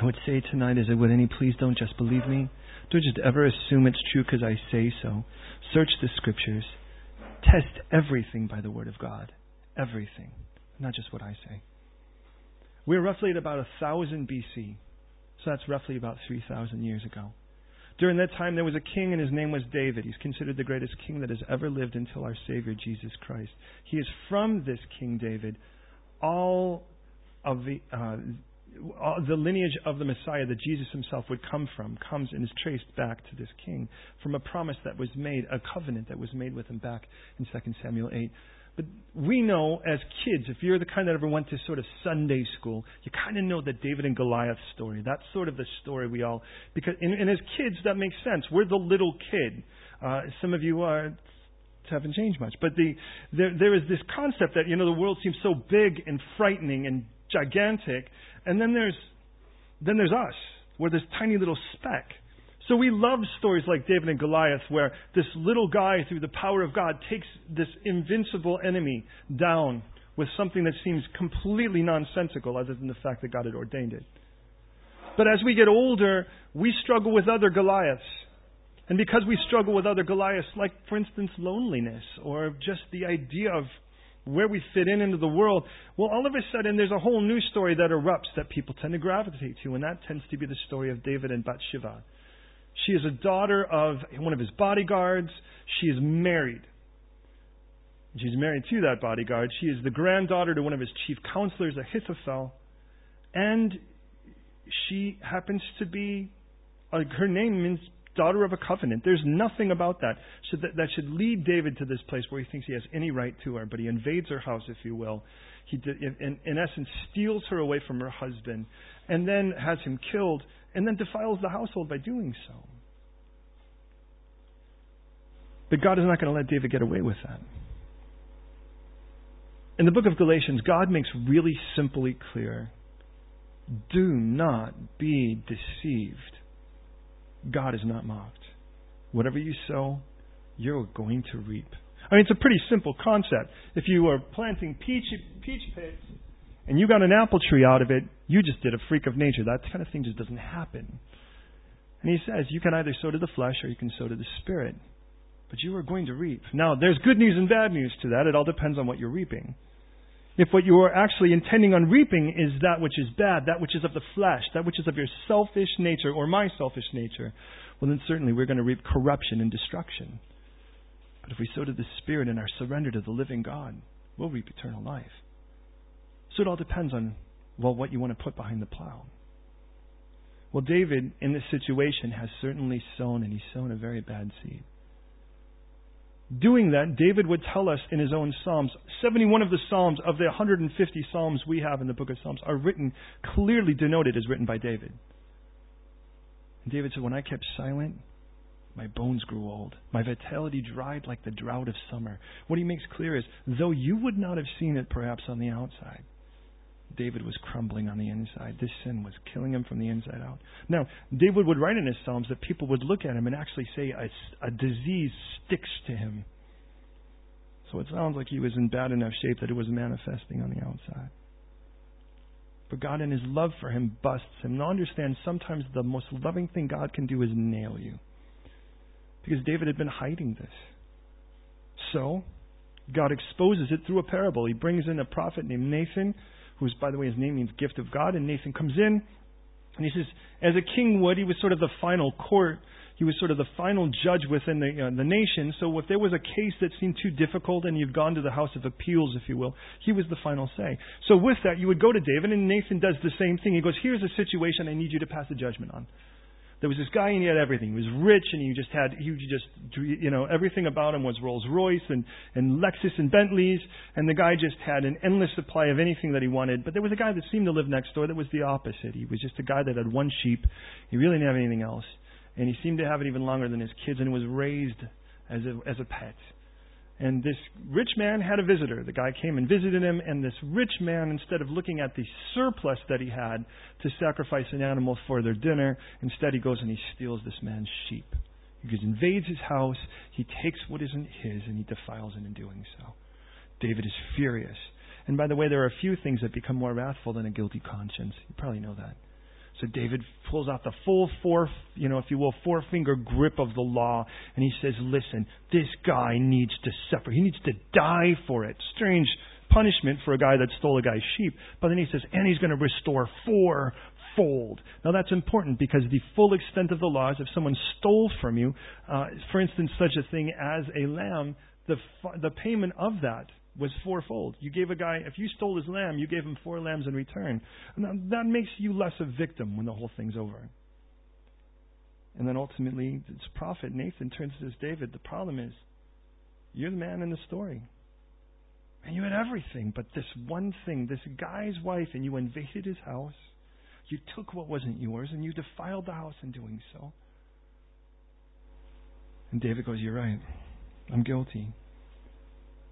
I would say tonight is, would any please don't just believe me? Don't just ever assume it's true because I say so. Search the scriptures. Test everything by the word of God. Everything. Not just what I say. We're roughly at about 1000 BC. So that's roughly about 3,000 years ago. During that time, there was a king, and his name was David. He's considered the greatest king that has ever lived until our Savior, Jesus Christ. He is from this King David. All of the, uh, the lineage of the Messiah that Jesus himself would come from comes and is traced back to this king from a promise that was made, a covenant that was made with him back in 2 Samuel 8. But we know as kids, if you're the kind that ever went to sort of Sunday school, you kind of know the David and Goliath story. That's sort of the story we all, because, and, and as kids, that makes sense. We're the little kid. Uh, some of you are, haven't changed much. But the, there, there is this concept that, you know, the world seems so big and frightening and gigantic. And then there's, then there's us. We're this tiny little speck. So we love stories like David and Goliath, where this little guy, through the power of God, takes this invincible enemy down with something that seems completely nonsensical, other than the fact that God had ordained it. But as we get older, we struggle with other Goliaths. And because we struggle with other Goliaths, like, for instance, loneliness, or just the idea of where we fit in into the world, well, all of a sudden there's a whole new story that erupts that people tend to gravitate to, and that tends to be the story of David and Bathsheba. She is a daughter of one of his bodyguards. She is married. She's married to that bodyguard. She is the granddaughter to one of his chief counselors, Ahithophel. And she happens to be, uh, her name means daughter of a covenant. There's nothing about that. So that that should lead David to this place where he thinks he has any right to her, but he invades her house, if you will. He, in, in essence, steals her away from her husband, and then has him killed and then defiles the household by doing so. But God is not going to let David get away with that. In the book of Galatians, God makes really simply clear do not be deceived. God is not mocked. Whatever you sow, you're going to reap. I mean, it's a pretty simple concept. If you are planting peach, peach pits and you got an apple tree out of it, you just did a freak of nature. That kind of thing just doesn't happen. And he says, you can either sow to the flesh or you can sow to the spirit. But you are going to reap. Now, there's good news and bad news to that. It all depends on what you're reaping. If what you are actually intending on reaping is that which is bad, that which is of the flesh, that which is of your selfish nature or my selfish nature, well, then certainly we're going to reap corruption and destruction. But if we sow to the Spirit and are surrendered to the living God, we'll reap eternal life. So it all depends on, well, what you want to put behind the plow. Well, David, in this situation, has certainly sown, and he's sown a very bad seed. Doing that, David would tell us in his own Psalms, 71 of the Psalms, of the 150 Psalms we have in the book of Psalms, are written, clearly denoted as written by David. And David said, When I kept silent, my bones grew old. My vitality dried like the drought of summer. What he makes clear is, though you would not have seen it perhaps on the outside, David was crumbling on the inside. This sin was killing him from the inside out. Now, David would write in his Psalms that people would look at him and actually say a, a disease sticks to him. So it sounds like he was in bad enough shape that it was manifesting on the outside. But God, in His love for him, busts him. Now, understand, sometimes the most loving thing God can do is nail you. Because David had been hiding this. So, God exposes it through a parable. He brings in a prophet named Nathan who's, by the way, his name means gift of God. And Nathan comes in and he says, as a king would, he was sort of the final court. He was sort of the final judge within the, uh, the nation. So if there was a case that seemed too difficult and you'd gone to the House of Appeals, if you will, he was the final say. So with that, you would go to David, and Nathan does the same thing. He goes, Here's a situation I need you to pass a judgment on. There was this guy and he had everything. He was rich and he just had he just you know everything about him was Rolls Royce and and Lexus and Bentleys and the guy just had an endless supply of anything that he wanted. But there was a guy that seemed to live next door that was the opposite. He was just a guy that had one sheep. He really didn't have anything else, and he seemed to have it even longer than his kids and was raised as a as a pet. And this rich man had a visitor. The guy came and visited him, and this rich man, instead of looking at the surplus that he had to sacrifice an animal for their dinner, instead he goes and he steals this man's sheep. He invades his house, he takes what isn't his, and he defiles it in doing so. David is furious. And by the way, there are a few things that become more wrathful than a guilty conscience. You probably know that. So David pulls out the full four, you know, if you will, four finger grip of the law, and he says, "Listen, this guy needs to suffer. He needs to die for it." Strange punishment for a guy that stole a guy's sheep. But then he says, "And he's going to restore fourfold." Now that's important because the full extent of the law is if someone stole from you, uh, for instance, such a thing as a lamb, the the payment of that was fourfold. You gave a guy, if you stole his lamb, you gave him four lambs in return. And that makes you less a victim when the whole thing's over. And then ultimately, this prophet Nathan turns to this David. The problem is, you're the man in the story. And you had everything, but this one thing, this guy's wife, and you invaded his house. You took what wasn't yours, and you defiled the house in doing so. And David goes, You're right. I'm guilty.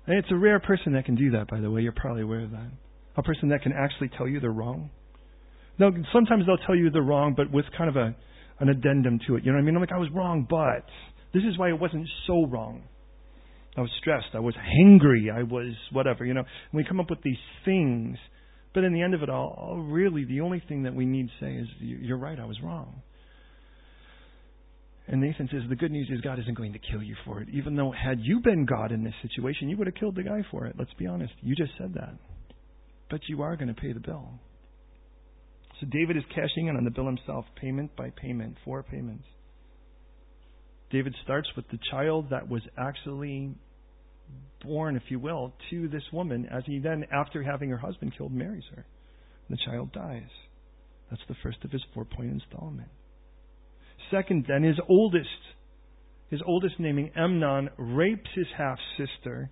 And it's a rare person that can do that, by the way. You're probably aware of that. A person that can actually tell you they're wrong. Now, sometimes they'll tell you they're wrong, but with kind of a an addendum to it. You know what I mean? I'm like, I was wrong, but this is why it wasn't so wrong. I was stressed. I was hangry. I was whatever. You know, and we come up with these things, but in the end of it all, really, the only thing that we need to say is, "You're right. I was wrong." And Nathan says, The good news is God isn't going to kill you for it. Even though, had you been God in this situation, you would have killed the guy for it. Let's be honest. You just said that. But you are going to pay the bill. So David is cashing in on the bill himself, payment by payment, four payments. David starts with the child that was actually born, if you will, to this woman, as he then, after having her husband killed, marries her. The child dies. That's the first of his four point installment. Second, then, his oldest, his oldest naming Amnon, rapes his half sister.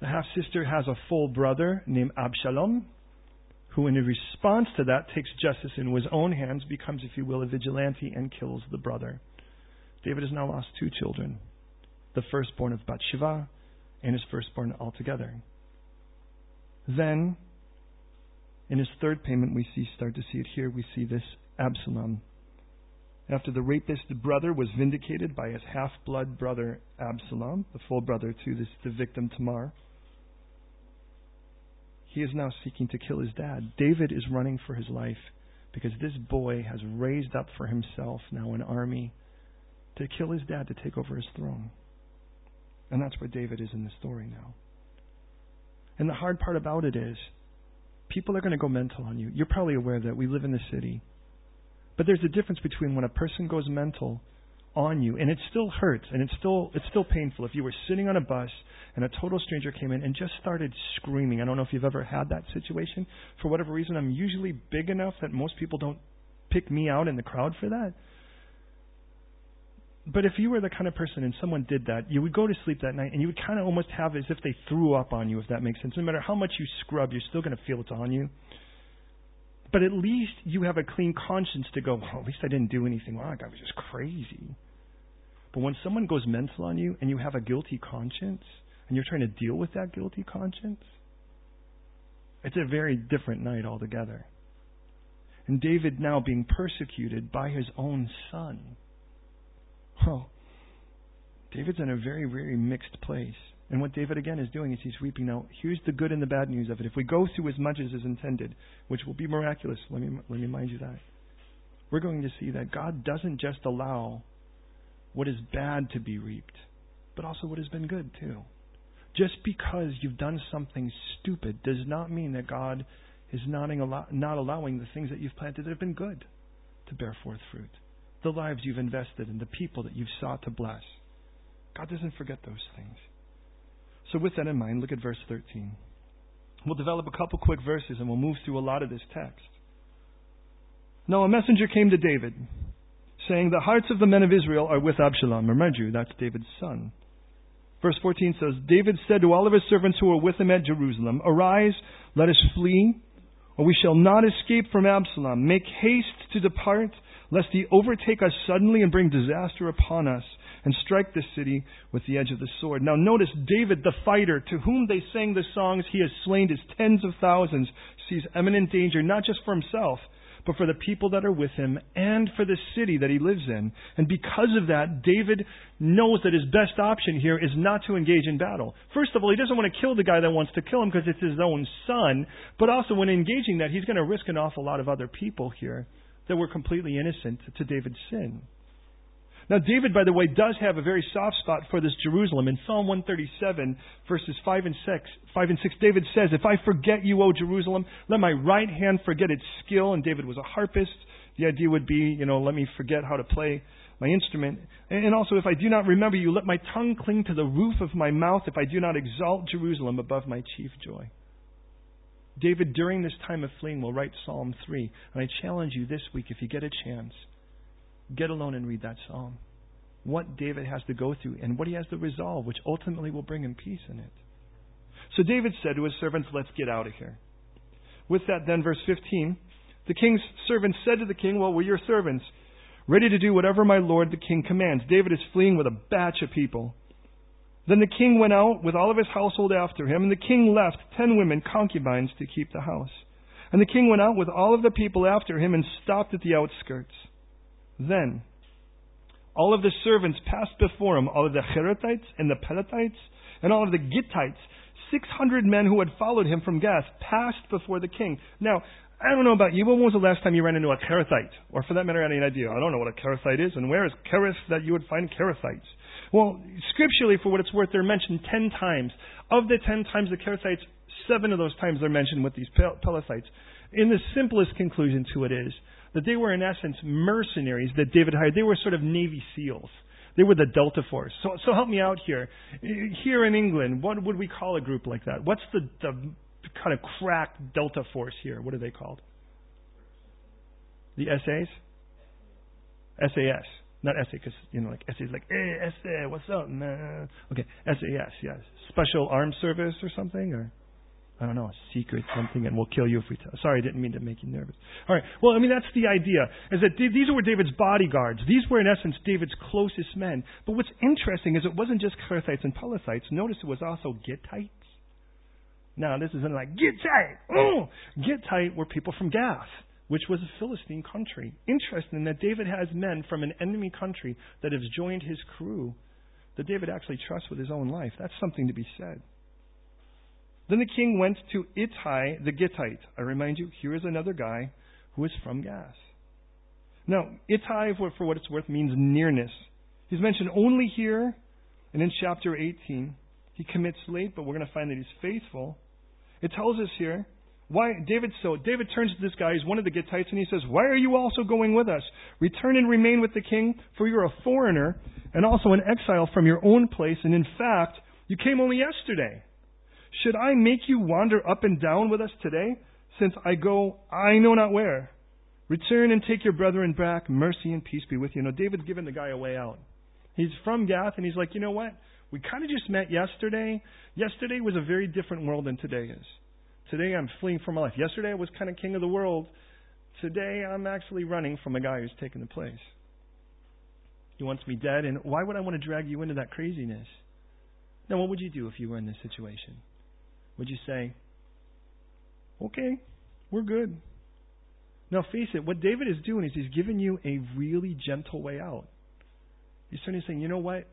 The half sister has a full brother named Absalom, who, in response to that, takes justice into his own hands, becomes, if you will, a vigilante, and kills the brother. David has now lost two children the firstborn of Bathsheba and his firstborn altogether. Then, in his third payment, we see start to see it here. We see this Absalom after the rapist brother was vindicated by his half blood brother Absalom, the full brother to this, the victim Tamar, he is now seeking to kill his dad. David is running for his life because this boy has raised up for himself now an army to kill his dad to take over his throne. And that's where David is in the story now. And the hard part about it is, people are going to go mental on you. You're probably aware that we live in the city. But there's a difference between when a person goes mental on you, and it still hurts, and it's still it's still painful. If you were sitting on a bus and a total stranger came in and just started screaming, I don't know if you've ever had that situation. For whatever reason, I'm usually big enough that most people don't pick me out in the crowd for that. But if you were the kind of person and someone did that, you would go to sleep that night and you would kind of almost have as if they threw up on you, if that makes sense. No matter how much you scrub, you're still going to feel it's on you. But at least you have a clean conscience to go, well, at least I didn't do anything wrong. I was just crazy. But when someone goes mental on you and you have a guilty conscience and you're trying to deal with that guilty conscience, it's a very different night altogether. And David now being persecuted by his own son. Well, David's in a very, very mixed place. And what David again is doing is he's weeping. Now, here's the good and the bad news of it. If we go through as much as is intended, which will be miraculous, let me let me remind you that. We're going to see that God doesn't just allow what is bad to be reaped, but also what has been good too. Just because you've done something stupid does not mean that God is not, not allowing the things that you've planted that have been good to bear forth fruit. The lives you've invested in, the people that you've sought to bless. God doesn't forget those things. So, with that in mind, look at verse 13. We'll develop a couple quick verses and we'll move through a lot of this text. Now, a messenger came to David, saying, The hearts of the men of Israel are with Absalom. Remember you, that's David's son. Verse 14 says, David said to all of his servants who were with him at Jerusalem, Arise, let us flee, or we shall not escape from Absalom. Make haste to depart, lest he overtake us suddenly and bring disaster upon us and strike the city with the edge of the sword. Now notice David, the fighter, to whom they sang the songs, he has slain his tens of thousands, sees imminent danger, not just for himself, but for the people that are with him and for the city that he lives in. And because of that, David knows that his best option here is not to engage in battle. First of all, he doesn't want to kill the guy that wants to kill him because it's his own son, but also when engaging that, he's going to risk an awful lot of other people here that were completely innocent to David's sin. Now, David, by the way, does have a very soft spot for this Jerusalem. In Psalm 137, verses 5 and 6, 5 and 6, David says, If I forget you, O Jerusalem, let my right hand forget its skill. And David was a harpist. The idea would be, you know, let me forget how to play my instrument. And also, if I do not remember you, let my tongue cling to the roof of my mouth if I do not exalt Jerusalem above my chief joy. David, during this time of fleeing, will write Psalm 3. And I challenge you this week, if you get a chance, get alone and read that psalm. What David has to go through and what he has to resolve, which ultimately will bring him peace in it. So David said to his servants, Let's get out of here. With that, then, verse 15, the king's servants said to the king, Well, we're your servants, ready to do whatever my lord the king commands. David is fleeing with a batch of people. Then the king went out with all of his household after him, and the king left ten women concubines to keep the house. And the king went out with all of the people after him and stopped at the outskirts. Then all of the servants passed before him, all of the Cherethites and the Pelethites and all of the Gittites. 600 men who had followed him from Gath passed before the king. Now, I don't know about you, but when was the last time you ran into a Kerethite? Or for that matter, any idea? I don't know what a Kerethite is, and where is Kereth that you would find Kerethites? Well, scripturally, for what it's worth, they're mentioned ten times. Of the ten times the Kerethites, seven of those times they're mentioned with these Pelethites. In the simplest conclusion to it is that they were in essence mercenaries that David hired. They were sort of Navy SEALs. They were the Delta Force. So, so help me out here. Here in England, what would we call a group like that? What's the, the kind of crack Delta Force here? What are they called? The SAs? SAS. Not SA, because, you know, like SAS, like, hey, SA, what's up, man? Okay, SAS, yes. Special Armed Service or something? Or I don't know, a secret something, and we'll kill you if we tell. Sorry, I didn't mean to make you nervous. All right. Well, I mean, that's the idea, is that these were David's bodyguards. These were, in essence, David's closest men. But what's interesting is it wasn't just Kerethites and Pelethites. Notice it was also Gittites. Now, this isn't like, Gittite! Oh! Gittite were people from Gath, which was a Philistine country. Interesting that David has men from an enemy country that have joined his crew that David actually trusts with his own life. That's something to be said. Then the king went to Ittai the Gittite. I remind you, here is another guy who is from Gath. Now, Ittai, for, for what it's worth, means nearness. He's mentioned only here and in chapter 18. He commits late, but we're going to find that he's faithful. It tells us here why David so David turns to this guy, he's one of the Gittites, and he says, Why are you also going with us? Return and remain with the king, for you're a foreigner and also an exile from your own place, and in fact, you came only yesterday. Should I make you wander up and down with us today, since I go I know not where? Return and take your brethren back. Mercy and peace be with you. Now, David's given the guy a way out. He's from Gath, and he's like, you know what? We kind of just met yesterday. Yesterday was a very different world than today is. Today I'm fleeing for my life. Yesterday I was kind of king of the world. Today I'm actually running from a guy who's taken the place. He wants me dead, and why would I want to drag you into that craziness? Now, what would you do if you were in this situation? Would you say, okay, we're good? Now, face it, what David is doing is he's giving you a really gentle way out. He's starting to say, you know what?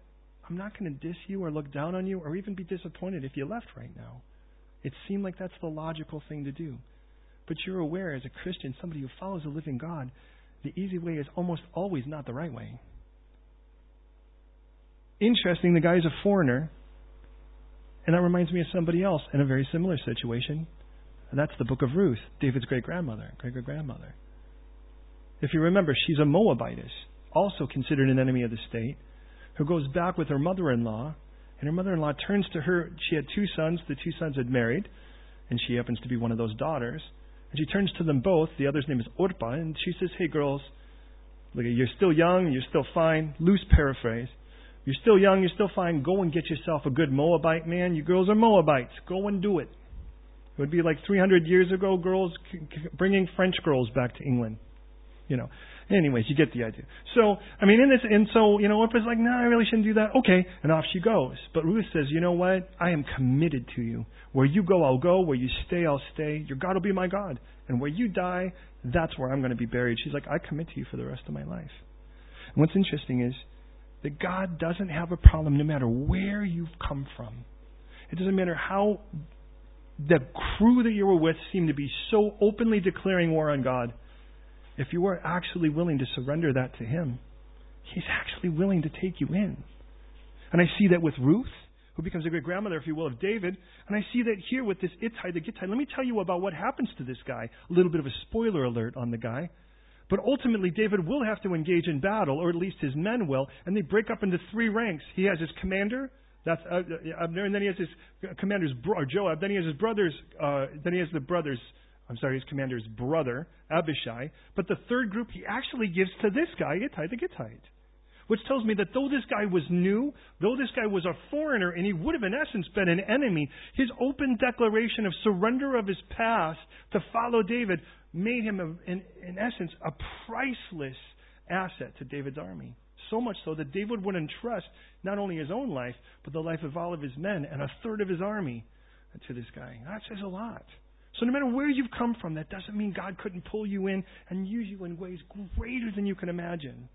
I'm not going to diss you or look down on you or even be disappointed if you left right now. It seemed like that's the logical thing to do. But you're aware as a Christian, somebody who follows the living God, the easy way is almost always not the right way. Interesting, the guy is a foreigner. And that reminds me of somebody else in a very similar situation. And that's the book of Ruth, David's great grandmother, great great grandmother. If you remember, she's a Moabitess, also considered an enemy of the state, who goes back with her mother in law, and her mother in law turns to her. She had two sons, the two sons had married, and she happens to be one of those daughters. And she turns to them both. The other's name is Orpah, and she says, Hey, girls, look, you're still young, you're still fine. Loose paraphrase. You're still young, you're still fine. Go and get yourself a good Moabite man. You girls are Moabites. Go and do it. It would be like 300 years ago, girls bringing French girls back to England. You know. Anyways, you get the idea. So, I mean, in this, and so, you know, Orpah's like, no, I really shouldn't do that. Okay. And off she goes. But Ruth says, you know what? I am committed to you. Where you go, I'll go. Where you stay, I'll stay. Your God will be my God. And where you die, that's where I'm going to be buried. She's like, I commit to you for the rest of my life. And what's interesting is, that God doesn't have a problem no matter where you've come from. It doesn't matter how the crew that you were with seemed to be so openly declaring war on God. if you are actually willing to surrender that to Him, He's actually willing to take you in. And I see that with Ruth, who becomes a great grandmother, if you will, of David. And I see that here with this Ittai, the Gittite. Let me tell you about what happens to this guy. A little bit of a spoiler alert on the guy. But ultimately, David will have to engage in battle, or at least his men will, and they break up into three ranks. He has his commander, that's uh, Abner, and then he has his commander's bro- Joab. Then he has his brothers. Uh, then he has the brothers. I'm sorry, his commander's brother Abishai. But the third group he actually gives to this guy, Ittai the Gittite which tells me that though this guy was new, though this guy was a foreigner, and he would have in essence been an enemy, his open declaration of surrender of his past to follow David made him, in, in essence, a priceless asset to David's army. So much so that David would entrust not only his own life, but the life of all of his men and a third of his army to this guy. That says a lot. So no matter where you've come from, that doesn't mean God couldn't pull you in and use you in ways greater than you can imagine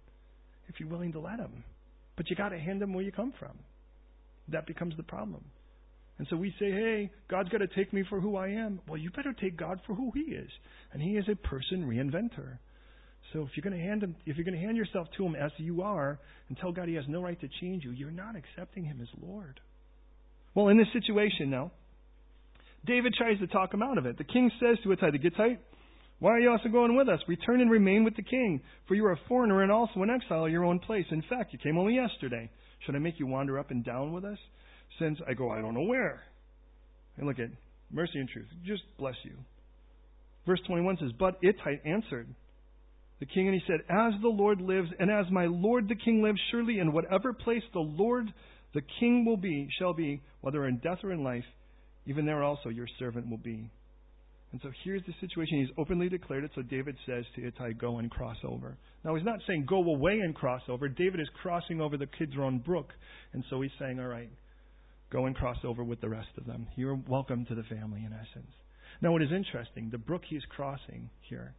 if you're willing to let Him. But you got to hand Him where you come from. That becomes the problem. And so we say, hey, God's got to take me for who I am. Well, you better take God for who He is. And He is a person reinventor. So if you're going to hand him, if you're going to hand yourself to Him as you are and tell God He has no right to change you, you're not accepting Him as Lord. Well, in this situation now, David tries to talk him out of it. The king says to Ittai the Gittite, why are you also going with us? Return and remain with the king, for you are a foreigner and also an exile in your own place. In fact, you came only yesterday. Should I make you wander up and down with us? Since I go, I don't know where. And look at mercy and truth. Just bless you. Verse 21 says, But Ittai answered the king, and he said, As the Lord lives, and as my lord the king lives, surely in whatever place the Lord the king will be, shall be, whether in death or in life, even there also your servant will be. And so here's the situation. He's openly declared it, so David says to Ittai, Go and cross over. Now, he's not saying go away and cross over. David is crossing over the Kidron Brook. And so he's saying, All right, go and cross over with the rest of them. You're welcome to the family, in essence. Now, what is interesting, the brook he's crossing here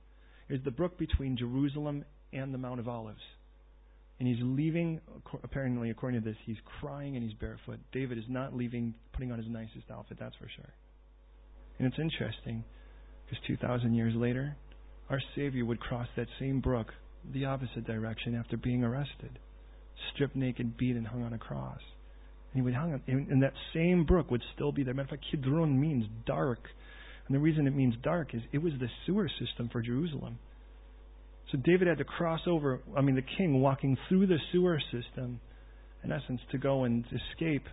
is the brook between Jerusalem and the Mount of Olives. And he's leaving, apparently, according to this, he's crying and he's barefoot. David is not leaving, putting on his nicest outfit, that's for sure. And it's interesting because 2,000 years later, our Savior would cross that same brook the opposite direction after being arrested, stripped naked, beat, and hung on a cross. And he would hang and that same brook would still be there. Matter of fact, Kidron means dark. And the reason it means dark is it was the sewer system for Jerusalem. So David had to cross over, I mean, the king walking through the sewer system, in essence, to go and escape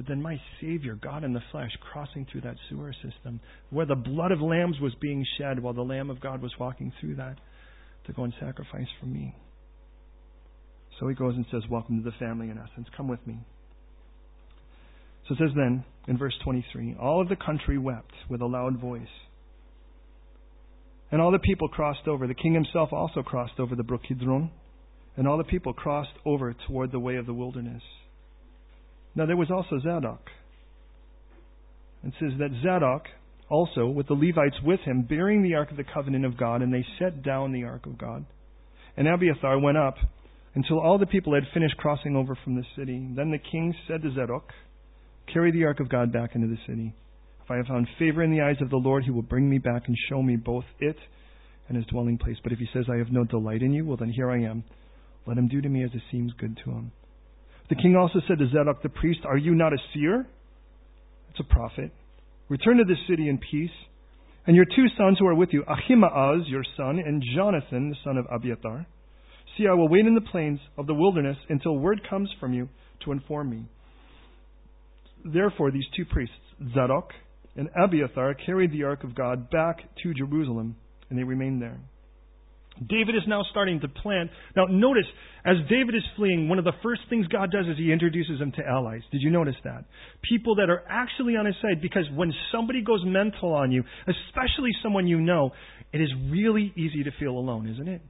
but then my Savior, God in the flesh, crossing through that sewer system where the blood of lambs was being shed while the Lamb of God was walking through that to go and sacrifice for me. So he goes and says, Welcome to the family, in essence. Come with me. So it says then, in verse 23, all of the country wept with a loud voice. And all the people crossed over. The king himself also crossed over the brook Kidron. And all the people crossed over toward the way of the wilderness. Now there was also Zadok. It says that Zadok also, with the Levites with him, bearing the ark of the covenant of God, and they set down the ark of God. And Abiathar went up until all the people had finished crossing over from the city. Then the king said to Zadok, Carry the ark of God back into the city. If I have found favor in the eyes of the Lord, he will bring me back and show me both it and his dwelling place. But if he says, I have no delight in you, well, then here I am. Let him do to me as it seems good to him. The king also said to Zadok the priest, Are you not a seer? It's a prophet. Return to this city in peace. And your two sons who are with you, Ahimaaz, your son, and Jonathan, the son of Abiathar. See, I will wait in the plains of the wilderness until word comes from you to inform me. Therefore, these two priests, Zadok and Abiathar, carried the ark of God back to Jerusalem, and they remained there. David is now starting to plan. Now, notice, as David is fleeing, one of the first things God does is he introduces him to allies. Did you notice that? People that are actually on his side, because when somebody goes mental on you, especially someone you know, it is really easy to feel alone, isn't it?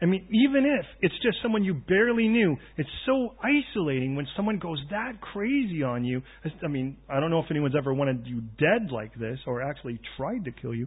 I mean, even if it's just someone you barely knew, it's so isolating when someone goes that crazy on you. I mean, I don't know if anyone's ever wanted you dead like this or actually tried to kill you,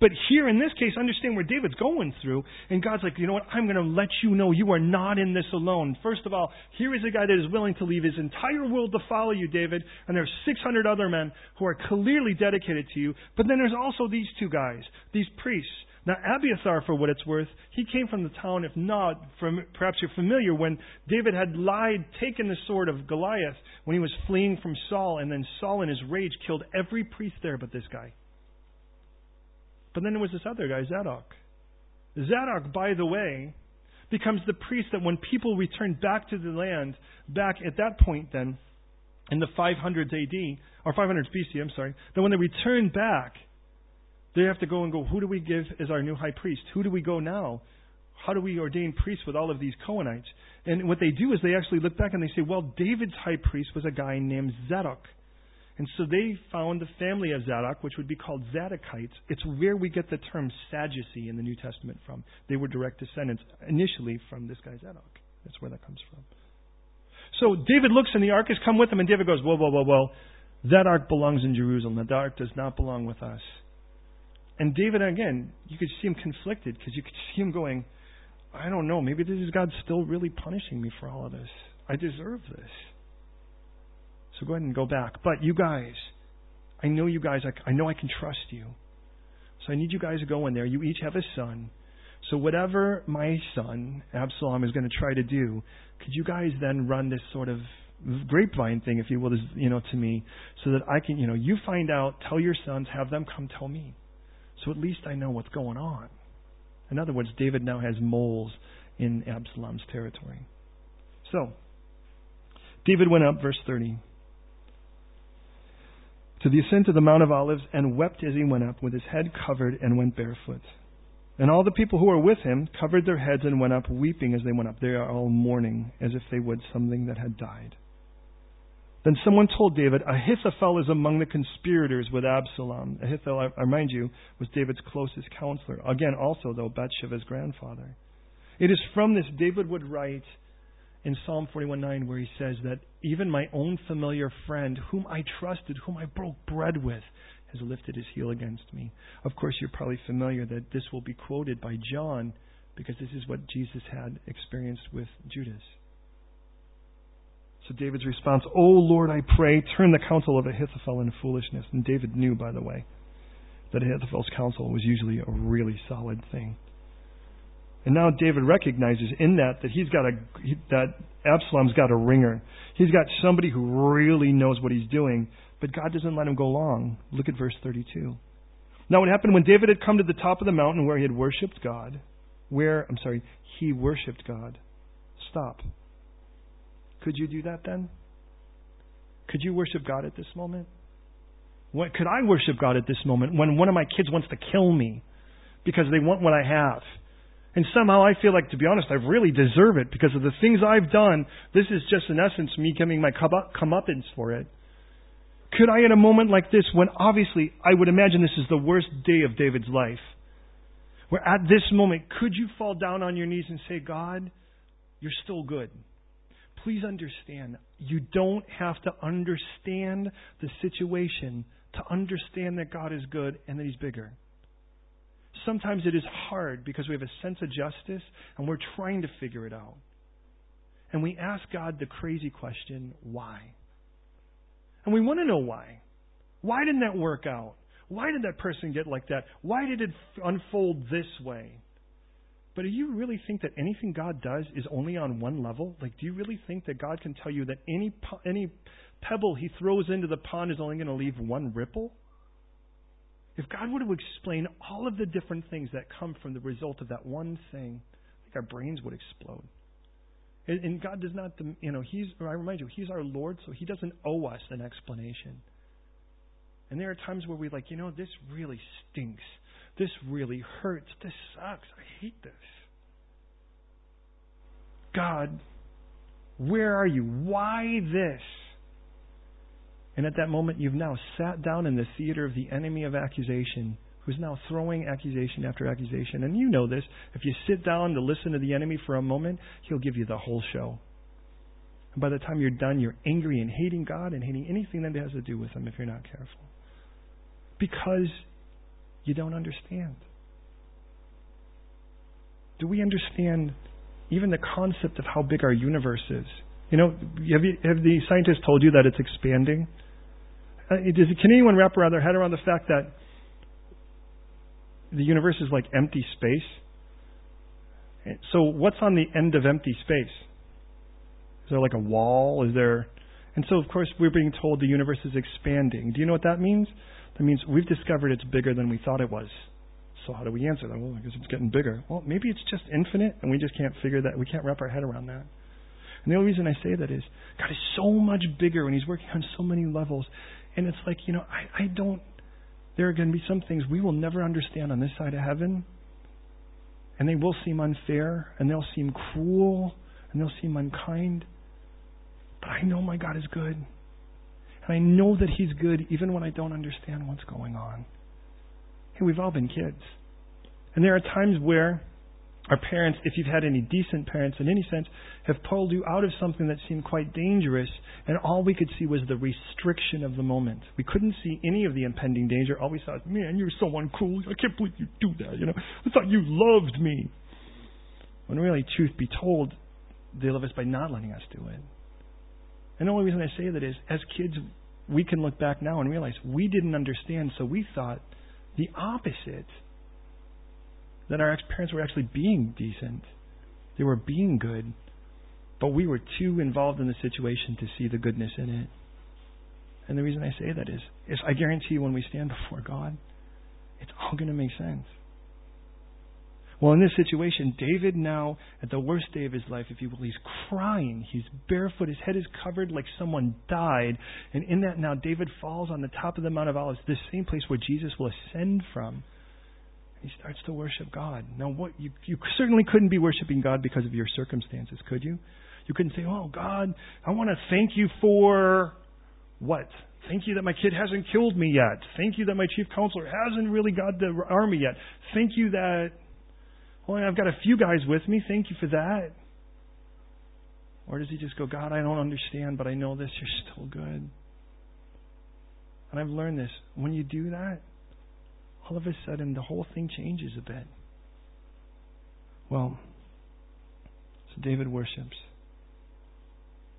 but here in this case, understand where David's going through, and God's like, you know what? I'm going to let you know you are not in this alone. First of all, here is a guy that is willing to leave his entire world to follow you, David, and there's 600 other men who are clearly dedicated to you. But then there's also these two guys, these priests Now, Abiathar, for what it's worth, he came from the town, if not, from, perhaps you're familiar, when David had lied, taken the sword of Goliath when he was fleeing from Saul, and then Saul, in his rage, killed every priest there but this guy. But then there was this other guy, Zadok. Zadok, by the way, becomes the priest that when people return back to the land, back at that point then, in the 500s AD, or 500s BC, I'm sorry, that when they return back, they have to go and go, who do we give as our new high priest? Who do we go now? How do we ordain priests with all of these Cohenites? And what they do is they actually look back and they say, well, David's high priest was a guy named Zadok. And so they found the family of Zadok, which would be called Zadokites. It's where we get the term Sadducee in the New Testament from. They were direct descendants initially from this guy Zadok. That's where that comes from. So David looks and the ark has come with him, and David goes, Whoa, whoa, whoa, whoa. That ark belongs in Jerusalem. That ark does not belong with us. And David, again, you could see him conflicted because you could see him going, I don't know, maybe this is God still really punishing me for all of this. I deserve this. So go ahead and go back. But you guys, I know you guys, I, I know I can trust you. So I need you guys to go in there. You each have a son. So whatever my son, Absalom, is going to try to do, could you guys then run this sort of grapevine thing, if you will, you know, to me, so that I can, you know, you find out, tell your sons, have them come tell me. So at least I know what's going on. In other words, David now has moles in Absalom's territory. So, David went up, verse 30 to the ascent of the Mount of Olives and wept as he went up, with his head covered, and went barefoot. And all the people who were with him covered their heads and went up, weeping as they went up. They are all mourning, as if they would something that had died. Then someone told David, Ahithophel is among the conspirators with Absalom. Ahithophel, I remind you, was David's closest counselor. Again, also, though, Bathsheba's grandfather. It is from this David would write in Psalm 41:9 where he says that even my own familiar friend, whom I trusted, whom I broke bread with, has lifted his heel against me. Of course, you're probably familiar that this will be quoted by John because this is what Jesus had experienced with Judas. So David's response, "O Lord, I pray, turn the counsel of Ahithophel into foolishness." And David knew, by the way, that Ahithophel's counsel was usually a really solid thing. And now David recognizes in that that he's got a that Absalom's got a ringer. He's got somebody who really knows what he's doing, but God doesn't let him go long. Look at verse 32. Now what happened when David had come to the top of the mountain where he had worshipped God, where I'm sorry, he worshipped God. Stop. Could you do that then? Could you worship God at this moment? What, could I worship God at this moment when one of my kids wants to kill me because they want what I have? And somehow I feel like, to be honest, I really deserve it because of the things I've done. This is just, in essence, me giving my comeuppance for it. Could I, in a moment like this, when obviously I would imagine this is the worst day of David's life, where at this moment, could you fall down on your knees and say, God, you're still good? Please understand, you don't have to understand the situation to understand that God is good and that He's bigger sometimes it is hard because we have a sense of justice and we're trying to figure it out. And we ask God the crazy question, why? And we want to know why. Why didn't that work out? Why did that person get like that? Why did it unfold this way? But do you really think that anything God does is only on one level? Like, do you really think that God can tell you that any any pebble He throws into the pond is only going to leave one ripple? If God were to explain all of the different things that come from the result of that one thing, I think our brains would explode. And, and God does not, you know, He's, I remind you, He's our Lord, so He doesn't owe us an explanation. And there are times where we're like, you know, this really stinks. This really hurts. This sucks. I hate this. God, where are you? Why this? And at that moment, you've now sat down in the theater of the enemy of accusation, who's now throwing accusation after accusation. And you know this. If you sit down to listen to the enemy for a moment, he'll give you the whole show. And by the time you're done, you're angry and hating God and hating anything that has to do with Him if you're not careful. Because you don't understand. Do we understand even the concept of how big our universe is? You know, have, you, have the scientists told you that it's expanding? Uh, can anyone wrap around their head around the fact that the universe is like empty space. So what's on the end of empty space? Is there like a wall? Is there and so of course we're being told the universe is expanding. Do you know what that means? That means we've discovered it's bigger than we thought it was. So how do we answer that? Well, I guess it's getting bigger. Well, maybe it's just infinite and we just can't figure that we can't wrap our head around that. And the only reason I say that is God is so much bigger and He's working on so many levels. And it's like, you know, I, I don't there are going to be some things we will never understand on this side of heaven. And they will seem unfair, and they'll seem cruel, and they'll seem unkind. But I know my God is good. And I know that He's good even when I don't understand what's going on. Hey, we've all been kids. And there are times where our parents, if you've had any decent parents in any sense, have pulled you out of something that seemed quite dangerous, and all we could see was the restriction of the moment. We couldn't see any of the impending danger. All we saw was, man, you're so uncool. I can't believe you do that. You know, I thought you loved me. When really, truth be told, they love us by not letting us do it. And the only reason I say that is, as kids, we can look back now and realize we didn't understand, so we thought the opposite that our parents were actually being decent. They were being good. But we were too involved in the situation to see the goodness in it. And the reason I say that is, is I guarantee you when we stand before God, it's all going to make sense. Well, in this situation, David now, at the worst day of his life, if you will, he's crying. He's barefoot. His head is covered like someone died. And in that now, David falls on the top of the Mount of Olives, this same place where Jesus will ascend from. He starts to worship God. Now, what you, you certainly couldn't be worshiping God because of your circumstances, could you? You couldn't say, "Oh God, I want to thank you for what? Thank you that my kid hasn't killed me yet. Thank you that my chief counselor hasn't really got the army yet. Thank you that well, I've got a few guys with me. Thank you for that." Or does he just go, God, I don't understand, but I know this. You're still good. And I've learned this. When you do that, all of a sudden the whole thing changes a bit. Well, so David worships.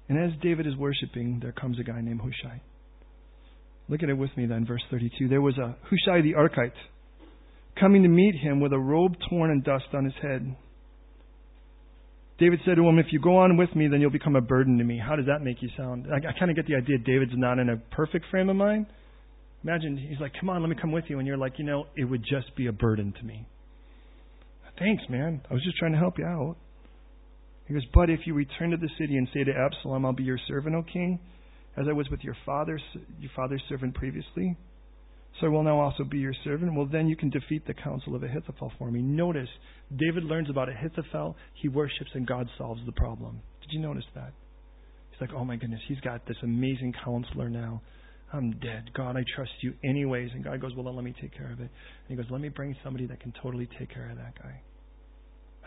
And as David is worshiping, there comes a guy named Hushai. Look at it with me then, verse 32. There was a Hushai the Archite coming to meet him with a robe torn and dust on his head. David said to him, If you go on with me, then you'll become a burden to me. How does that make you sound? I, I kind of get the idea David's not in a perfect frame of mind. Imagine he's like, Come on, let me come with you. And you're like, You know, it would just be a burden to me. Thanks, man. I was just trying to help you out. He goes, But if you return to the city and say to Absalom, I'll be your servant, O king, as I was with your father's, your father's servant previously, so I will now also be your servant. Well, then you can defeat the counsel of Ahithophel for me. Notice, David learns about Ahithophel, he worships, and God solves the problem. Did you notice that? He's like, oh my goodness, he's got this amazing counselor now. I'm dead. God, I trust you anyways. And God goes, Well, then let me take care of it. And he goes, Let me bring somebody that can totally take care of that guy.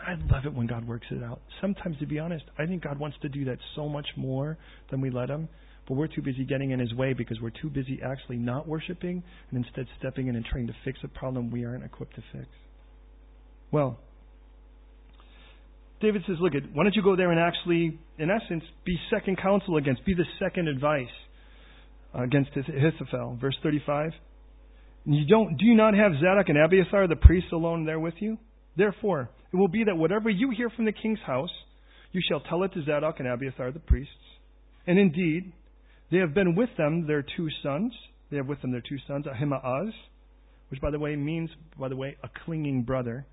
I love it when God works it out. Sometimes, to be honest, I think God wants to do that so much more than we let Him. But we're too busy getting in His way because we're too busy actually not worshiping and instead stepping in and trying to fix a problem we aren't equipped to fix. Well, David says, Look, why don't you go there and actually, in essence, be second counsel against, be the second advice against Ahithophel. Verse 35. You don't, do you not have Zadok and Abiathar, the priests, alone there with you? Therefore, it will be that whatever you hear from the king's house, you shall tell it to Zadok and Abiathar, the priests. And indeed, they have been with them their two sons. They have with them their two sons, Ahimaaz, which, by the way, means, by the way, a clinging brother.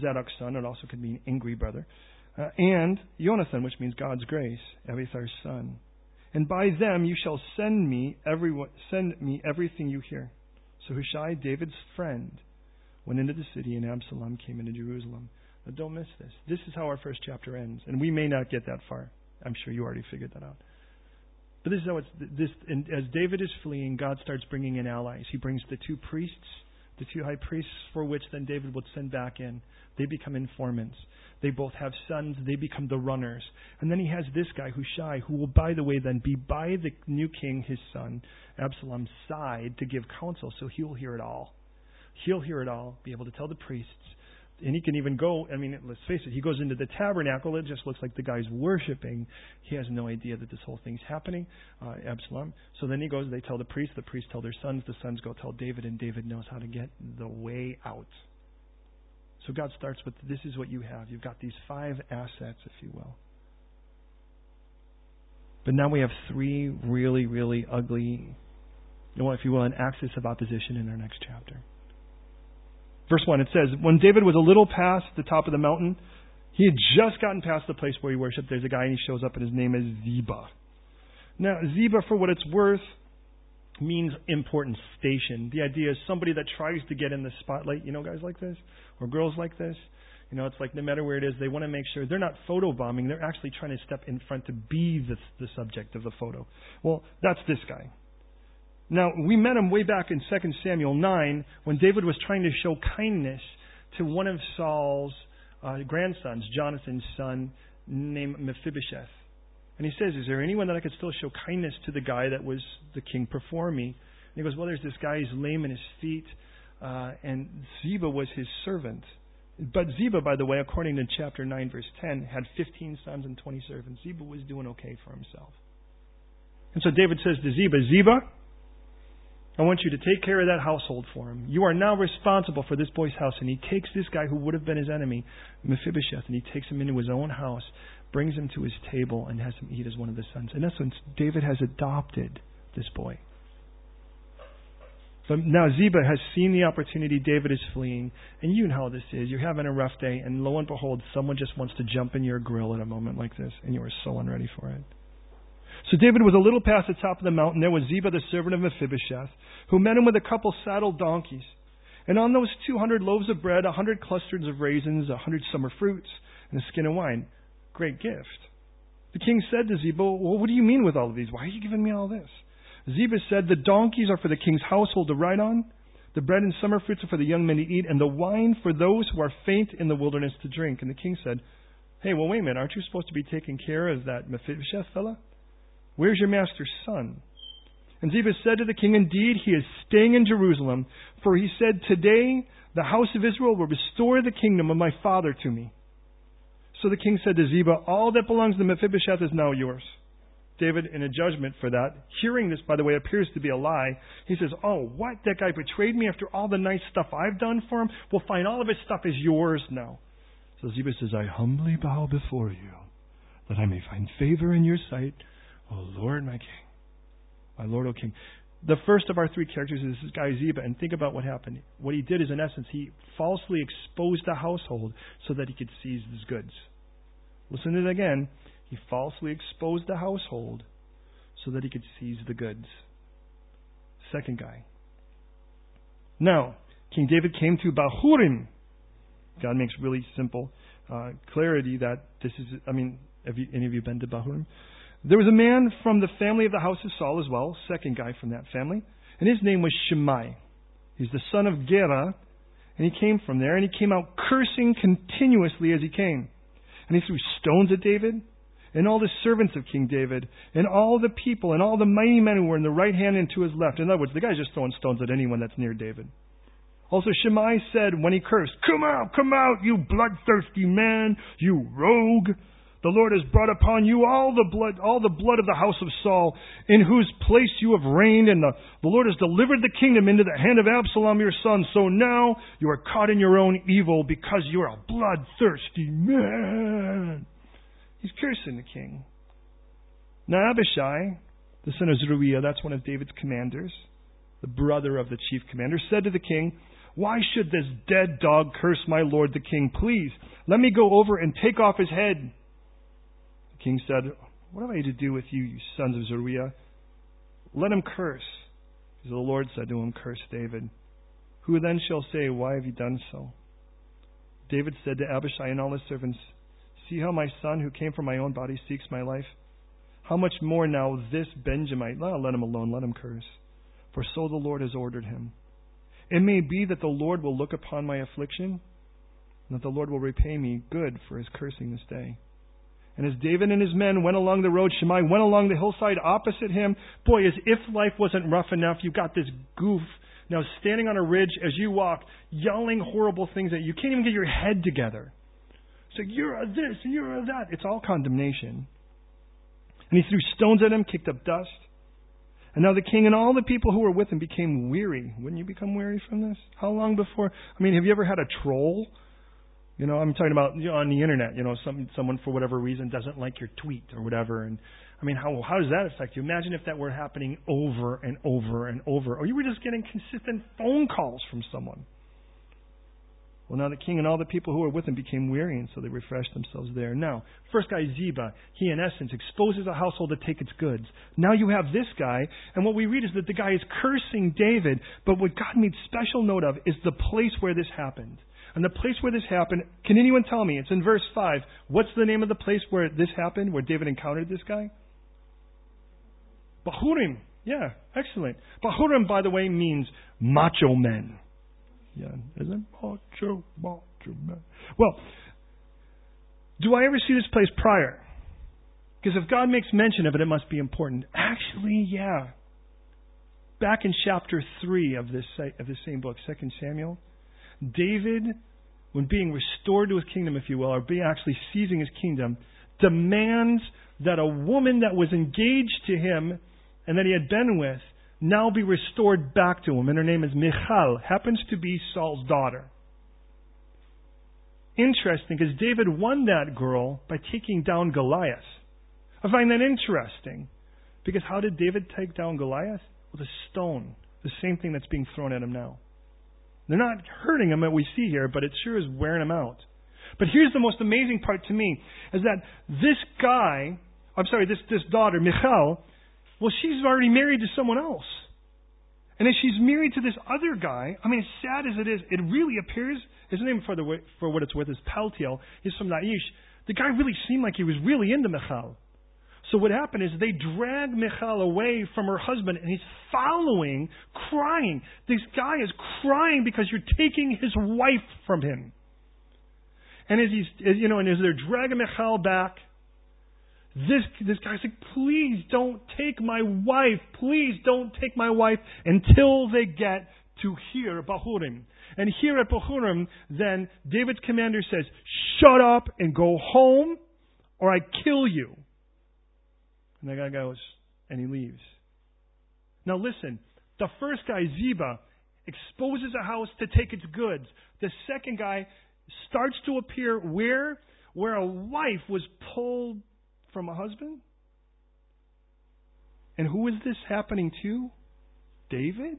Zadok's son, it also could mean angry brother. Uh, and Jonathan, which means God's grace, Abiathar's son and by them you shall send me every, send me everything you hear. So Hushai, David's friend, went into the city, and Absalom came into Jerusalem. But don't miss this. This is how our first chapter ends, and we may not get that far. I'm sure you already figured that out. But this is how it's this. And as David is fleeing, God starts bringing in allies. He brings the two priests, the two high priests, for which then David would send back in. They become informants. They both have sons. They become the runners. And then he has this guy, Hushai, who will, by the way, then be by the new king, his son, Absalom's side to give counsel, so he'll hear it all. He'll hear it all, be able to tell the priests. And he can even go, I mean, let's face it, he goes into the tabernacle. It just looks like the guy's worshiping. He has no idea that this whole thing's happening, uh, Absalom. So then he goes, they tell the priests, the priests tell their sons, the sons go tell David, and David knows how to get the way out. So God starts with this is what you have. You've got these five assets, if you will. But now we have three really, really ugly, if you will, an axis of opposition in our next chapter. Verse 1, it says, When David was a little past the top of the mountain, he had just gotten past the place where he worshiped. There's a guy and he shows up and his name is Ziba. Now, Ziba, for what it's worth, means important station. The idea is somebody that tries to get in the spotlight. You know, guys like this? Or girls like this? You know, it's like no matter where it is, they want to make sure they're not photobombing. They're actually trying to step in front to be the, the subject of the photo. Well, that's this guy. Now, we met him way back in 2 Samuel 9 when David was trying to show kindness to one of Saul's uh, grandsons, Jonathan's son, named Mephibosheth. And he says, Is there anyone that I could still show kindness to the guy that was the king before me? And he goes, Well, there's this guy, he's lame in his feet, uh, and Ziba was his servant. But Ziba, by the way, according to chapter 9, verse 10, had 15 sons and 20 servants. Ziba was doing okay for himself. And so David says to Ziba, Ziba, I want you to take care of that household for him. You are now responsible for this boy's house. And he takes this guy who would have been his enemy, Mephibosheth, and he takes him into his own house, brings him to his table, and has him eat as one of his sons. In essence, David has adopted this boy. But now Ziba has seen the opportunity. David is fleeing. And you know how this is. You're having a rough day, and lo and behold, someone just wants to jump in your grill at a moment like this, and you are so unready for it. So David was a little past the top of the mountain. There was Ziba, the servant of Mephibosheth, who met him with a couple saddled donkeys. And on those 200 loaves of bread, a 100 clusters of raisins, a 100 summer fruits, and a skin of wine. Great gift. The king said to Ziba, Well, what do you mean with all of these? Why are you giving me all this? Ziba said, The donkeys are for the king's household to ride on, the bread and summer fruits are for the young men to eat, and the wine for those who are faint in the wilderness to drink. And the king said, Hey, well, wait a minute. Aren't you supposed to be taking care of that Mephibosheth fella? Where's your master's son? And Ziba said to the king, Indeed, he is staying in Jerusalem, for he said, Today the house of Israel will restore the kingdom of my father to me. So the king said to Ziba, All that belongs to Mephibosheth is now yours. David, in a judgment for that, hearing this, by the way, appears to be a lie, he says, Oh, what? That guy betrayed me after all the nice stuff I've done for him? Well, fine, all of his stuff is yours now. So Ziba says, I humbly bow before you, that I may find favor in your sight O Lord, my King. My Lord, O King. The first of our three characters is this guy Ziba, and think about what happened. What he did is, in essence, he falsely exposed the household so that he could seize his goods. Listen to it again. He falsely exposed the household so that he could seize the goods. Second guy. Now, King David came to Bahurim. God makes really simple uh, clarity that this is, I mean, have you, any of you been to Bahurim? There was a man from the family of the house of Saul as well, second guy from that family, and his name was Shimei. He's the son of Gera, and he came from there, and he came out cursing continuously as he came. And he threw stones at David, and all the servants of King David, and all the people, and all the mighty men who were in the right hand and to his left. In other words, the guy's just throwing stones at anyone that's near David. Also, Shimei said when he cursed, Come out, come out, you bloodthirsty man, you rogue. The Lord has brought upon you all the blood, all the blood of the house of Saul, in whose place you have reigned, and the, the Lord has delivered the kingdom into the hand of Absalom your son. So now you are caught in your own evil because you are a bloodthirsty man. He's cursing the king. Now Abishai, the son of Zeruiah, that's one of David's commanders, the brother of the chief commander, said to the king, Why should this dead dog curse my lord the king? Please, let me go over and take off his head king said, What have I to do with you, you sons of Zeruiah? Let him curse. Because the Lord said to him, Curse David. Who then shall say, Why have you done so? David said to Abishai and all his servants, See how my son, who came from my own body, seeks my life? How much more now this Benjamite? Oh, let him alone, let him curse. For so the Lord has ordered him. It may be that the Lord will look upon my affliction, and that the Lord will repay me good for his cursing this day. And as David and his men went along the road, Shimei went along the hillside opposite him. Boy, as if life wasn't rough enough, you've got this goof now standing on a ridge as you walk, yelling horrible things at you. You can't even get your head together. So you're a this you're a that. It's all condemnation. And he threw stones at him, kicked up dust. And now the king and all the people who were with him became weary. Wouldn't you become weary from this? How long before? I mean, have you ever had a troll You know, I'm talking about you know, on the internet. You know, some someone for whatever reason doesn't like your tweet or whatever, and I mean, how how does that affect you? Imagine if that were happening over and over and over, or you were just getting consistent phone calls from someone. Well, now the king and all the people who were with him became weary, and so they refreshed themselves there. Now, first guy, Ziba, he in essence exposes a household to take its goods. Now you have this guy, and what we read is that the guy is cursing David, but what God made special note of is the place where this happened. And the place where this happened, can anyone tell me? It's in verse 5. What's the name of the place where this happened, where David encountered this guy? Bahurim. Yeah, excellent. Bahurim, by the way, means macho men. Yeah, isn't macho, macho men? Well, do I ever see this place prior? Because if God makes mention of it, it must be important. Actually, yeah. Back in chapter 3 of this, of this same book, 2 Samuel, David, when being restored to his kingdom, if you will, or being actually seizing his kingdom, demands that a woman that was engaged to him and that he had been with now be restored back to him. And her name is Michal, happens to be Saul's daughter. Interesting, because David won that girl by taking down Goliath. I find that interesting. Because how did David take down Goliath? With a stone. The same thing that's being thrown at him now. They're not hurting him that we see here, but it sure is wearing him out. But here's the most amazing part to me, is that this guy, I'm sorry, this, this daughter, Michal, well, she's already married to someone else. And if she's married to this other guy, I mean, as sad as it is, it really appears, his name for, the, for what it's worth is Paltiel. He's from Laish. The guy really seemed like he was really into Michal. So what happened is they drag Michal away from her husband, and he's following, crying. This guy is crying because you're taking his wife from him. And as he's, you know, and as they're dragging Michal back, this, this guy's like, please don't take my wife. Please don't take my wife until they get to here, Bahurim. And here at Bahurim, then David's commander says, shut up and go home or I kill you. And the guy goes, and he leaves. Now listen, the first guy, Ziba, exposes a house to take its goods. The second guy starts to appear where? Where a wife was pulled from a husband? And who is this happening to? David?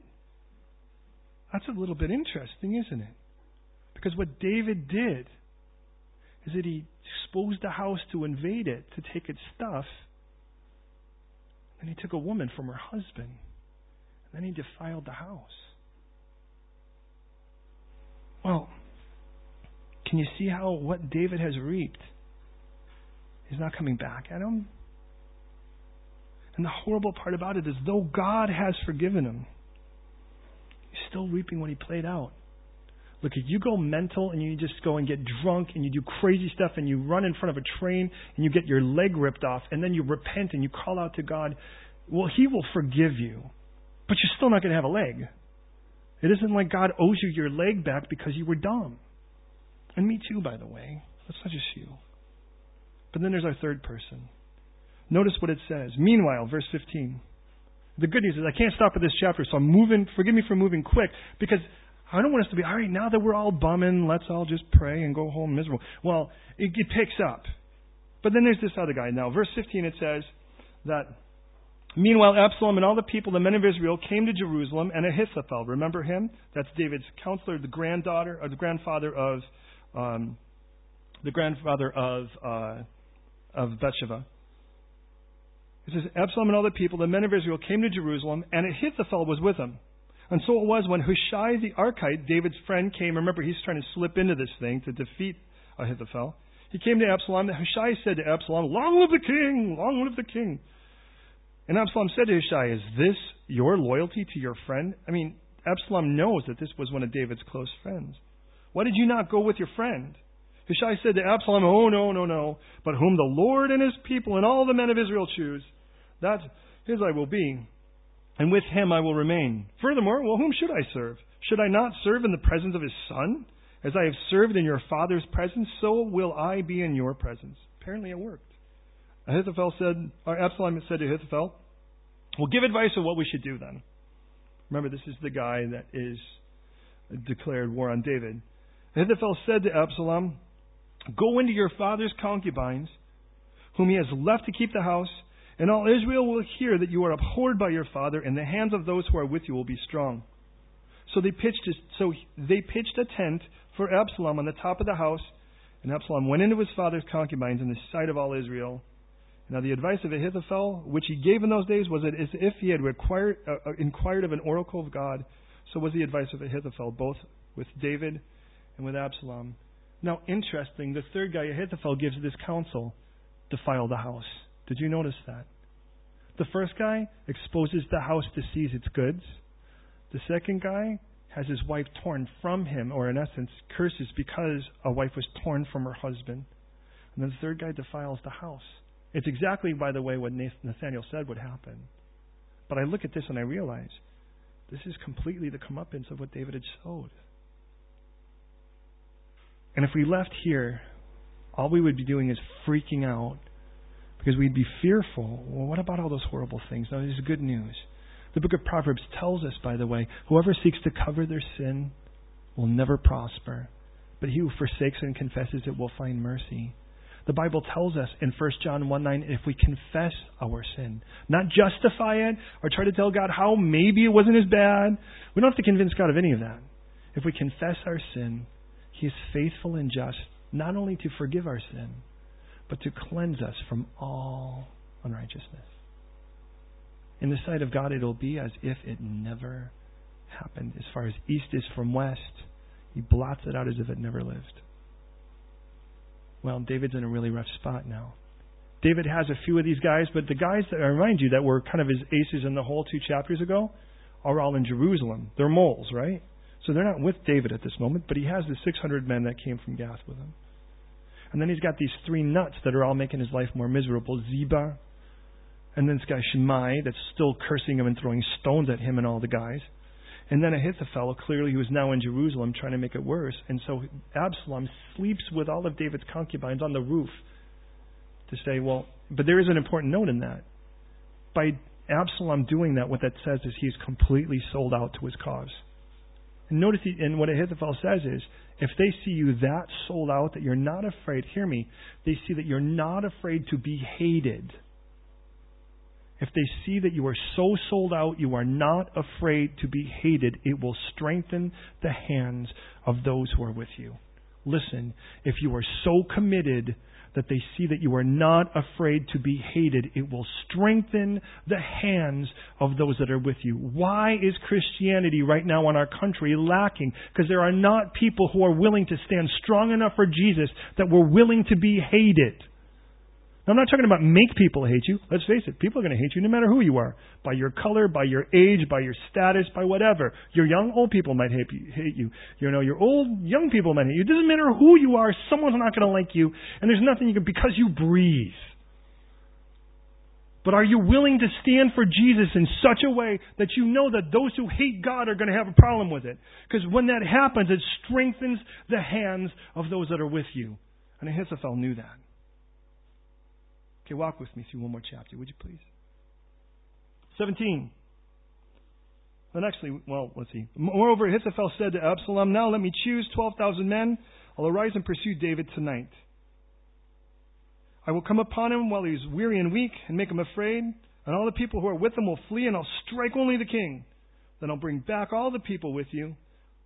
That's a little bit interesting, isn't it? Because what David did is that he exposed the house to invade it, to take its stuff. And he took a woman from her husband. And then he defiled the house. Well, can you see how what David has reaped He's not coming back at him. And the horrible part about it is, though God has forgiven him, he's still reaping what he played out. Look, if you go mental and you just go and get drunk and you do crazy stuff and you run in front of a train and you get your leg ripped off and then you repent and you call out to God, well, He will forgive you. But you're still not going to have a leg. It isn't like God owes you your leg back because you were dumb. And me too, by the way. That's not just you. But then there's our third person. Notice what it says. Meanwhile, verse 15. The good news is I can't stop at this chapter, so I'm moving. Forgive me for moving quick because I don't want us to be, all right, now that we're all bumming, let's all just pray and go home miserable. Well, it, it picks up. But then there's this other guy. Now, verse 15, it says that Meanwhile, Absalom and all the people, the men of Israel, came to Jerusalem, and Ahithophel, remember him? That's David's counselor, the granddaughter, or the grandfather of, um, the grandfather of uh, of Bathsheba. It says, Absalom and all the people, the men of Israel, came to Jerusalem, and Ahithophel was with them. And so it was when Hushai the Archite, David's friend, came. Remember, he's trying to slip into this thing to defeat Ahithophel. He came to Absalom. And Hushai said to Absalom, Long live the king! Long live the king! And Absalom said to Hushai, Is this your loyalty to your friend? I mean, Absalom knows that this was one of David's close friends. Why did you not go with your friend? Hushai said to Absalom, Oh, no, no, no. But whom the Lord and his people and all the men of Israel choose, that his I will be, and with him I will remain. Furthermore, well, whom should I serve? Should I not serve in the presence of his son? As I have served in your father's presence, so will I be in your presence. Apparently it worked. Ahithophel said, or Absalom said to Ahithophel, Well, give advice of what we should do then. Remember, this is the guy that is declared war on David. Ahithophel said to Absalom, Go into your father's concubines, whom he has left to keep the house, and all Israel will hear that you are abhorred by your father, and the hands of those who are with you will be strong. So they pitched, a, so they pitched a tent for Absalom on the top of the house, and Absalom went into his father's concubines in the sight of all Israel. Now the advice of Ahithophel, which he gave in those days, was as if he had required, uh, uh, inquired of an oracle of God. So was the advice of Ahithophel, both with David and with Absalom. Now, interesting, the third guy, Ahithophel, gives this counsel defile the house. Did you notice that? The first guy exposes the house to seize its goods. The second guy has his wife torn from him, or in essence, curses because a wife was torn from her husband. And then the third guy defiles the house. It's exactly, by the way, what Nathaniel said would happen. But I look at this and I realize this is completely the comeuppance of what David had sowed. And if we left here, all we would be doing is freaking out because we'd be fearful. Well, what about all those horrible things? No, this is good news. The book of Proverbs tells us, by the way, whoever seeks to cover their sin will never prosper, but he who forsakes and confesses it will find mercy. The Bible tells us in 1 John 1 9, if we confess our sin, not justify it or try to tell God how maybe it wasn't as bad, we don't have to convince God of any of that. If we confess our sin, He is faithful and just, not only to forgive our sin, but to cleanse us from all unrighteousness. In the sight of God, it'll be as if it never happened. As far as east is from west, He blots it out as if it never lived. Well, David's in a really rough spot now. David has a few of these guys, but the guys that I remind you that were kind of his aces in the hole two chapters ago are all in Jerusalem. They're moles, right? So they're not with David at this moment, but he has the 600 men that came from Gath with him. And then he's got these three nuts that are all making his life more miserable Ziba, and then this guy Shimei that's still cursing him and throwing stones at him and all the guys. And then Ahithophel, clearly he was now in Jerusalem trying to make it worse. And so Absalom sleeps with all of David's concubines on the roof to say, well, but there is an important note in that. By Absalom doing that, what that says is he's completely sold out to his cause. And notice, and what Ahithophel says is, if they see you that sold out that you're not afraid, hear me, they see that you're not afraid to be hated if they see that you are so sold out, you are not afraid to be hated, it will strengthen the hands of those who are with you. Listen, if you are so committed that they see that you are not afraid to be hated, it will strengthen the hands of those that are with you. Why is Christianity right now in our country lacking? Because there are not people who are willing to stand strong enough for Jesus that were willing to be hated. I'm not talking about make people hate you. Let's face it, people are going to hate you no matter who you are. By your color, by your age, by your status, by whatever. Your young, old people might hate you. Hate you. you know, your old, young people might hate you. It doesn't matter who you are, someone's not going to like you. And there's nothing you can, because you breathe. But are you willing to stand for Jesus in such a way that you know that those who hate God are going to have a problem with it? Because when that happens, it strengthens the hands of those that are with you. And Ahithophel knew that. Okay, walk with me through one more chapter, would you please? 17. And actually, well, let's see. Moreover, Ahithophel said to Absalom, Now let me choose 12,000 men. I'll arise and pursue David tonight. I will come upon him while he is weary and weak and make him afraid, and all the people who are with him will flee, and I'll strike only the king. Then I'll bring back all the people with you.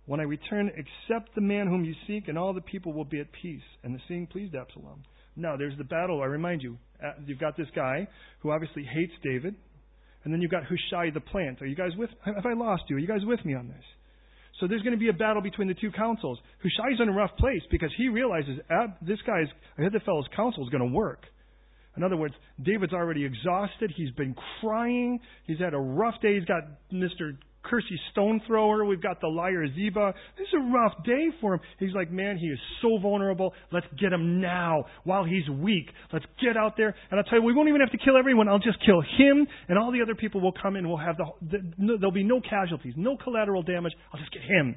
When I return, accept the man whom you seek, and all the people will be at peace. And the seeing pleased Absalom. No, there's the battle. I remind you, uh, you've got this guy who obviously hates David, and then you've got Hushai the plant. Are you guys with? Have I lost you? Are you guys with me on this? So there's going to be a battle between the two counsels. Hushai's in a rough place because he realizes this guy's Ahithophel's counsel is going to work. In other words, David's already exhausted. He's been crying. He's had a rough day. He's got Mr cursy stone thrower. We've got the liar Ziba. This is a rough day for him. He's like, man, he is so vulnerable. Let's get him now while he's weak. Let's get out there. And I'll tell you, we won't even have to kill everyone. I'll just kill him, and all the other people will come in. We'll have the, the no, there'll be no casualties, no collateral damage. I'll just get him.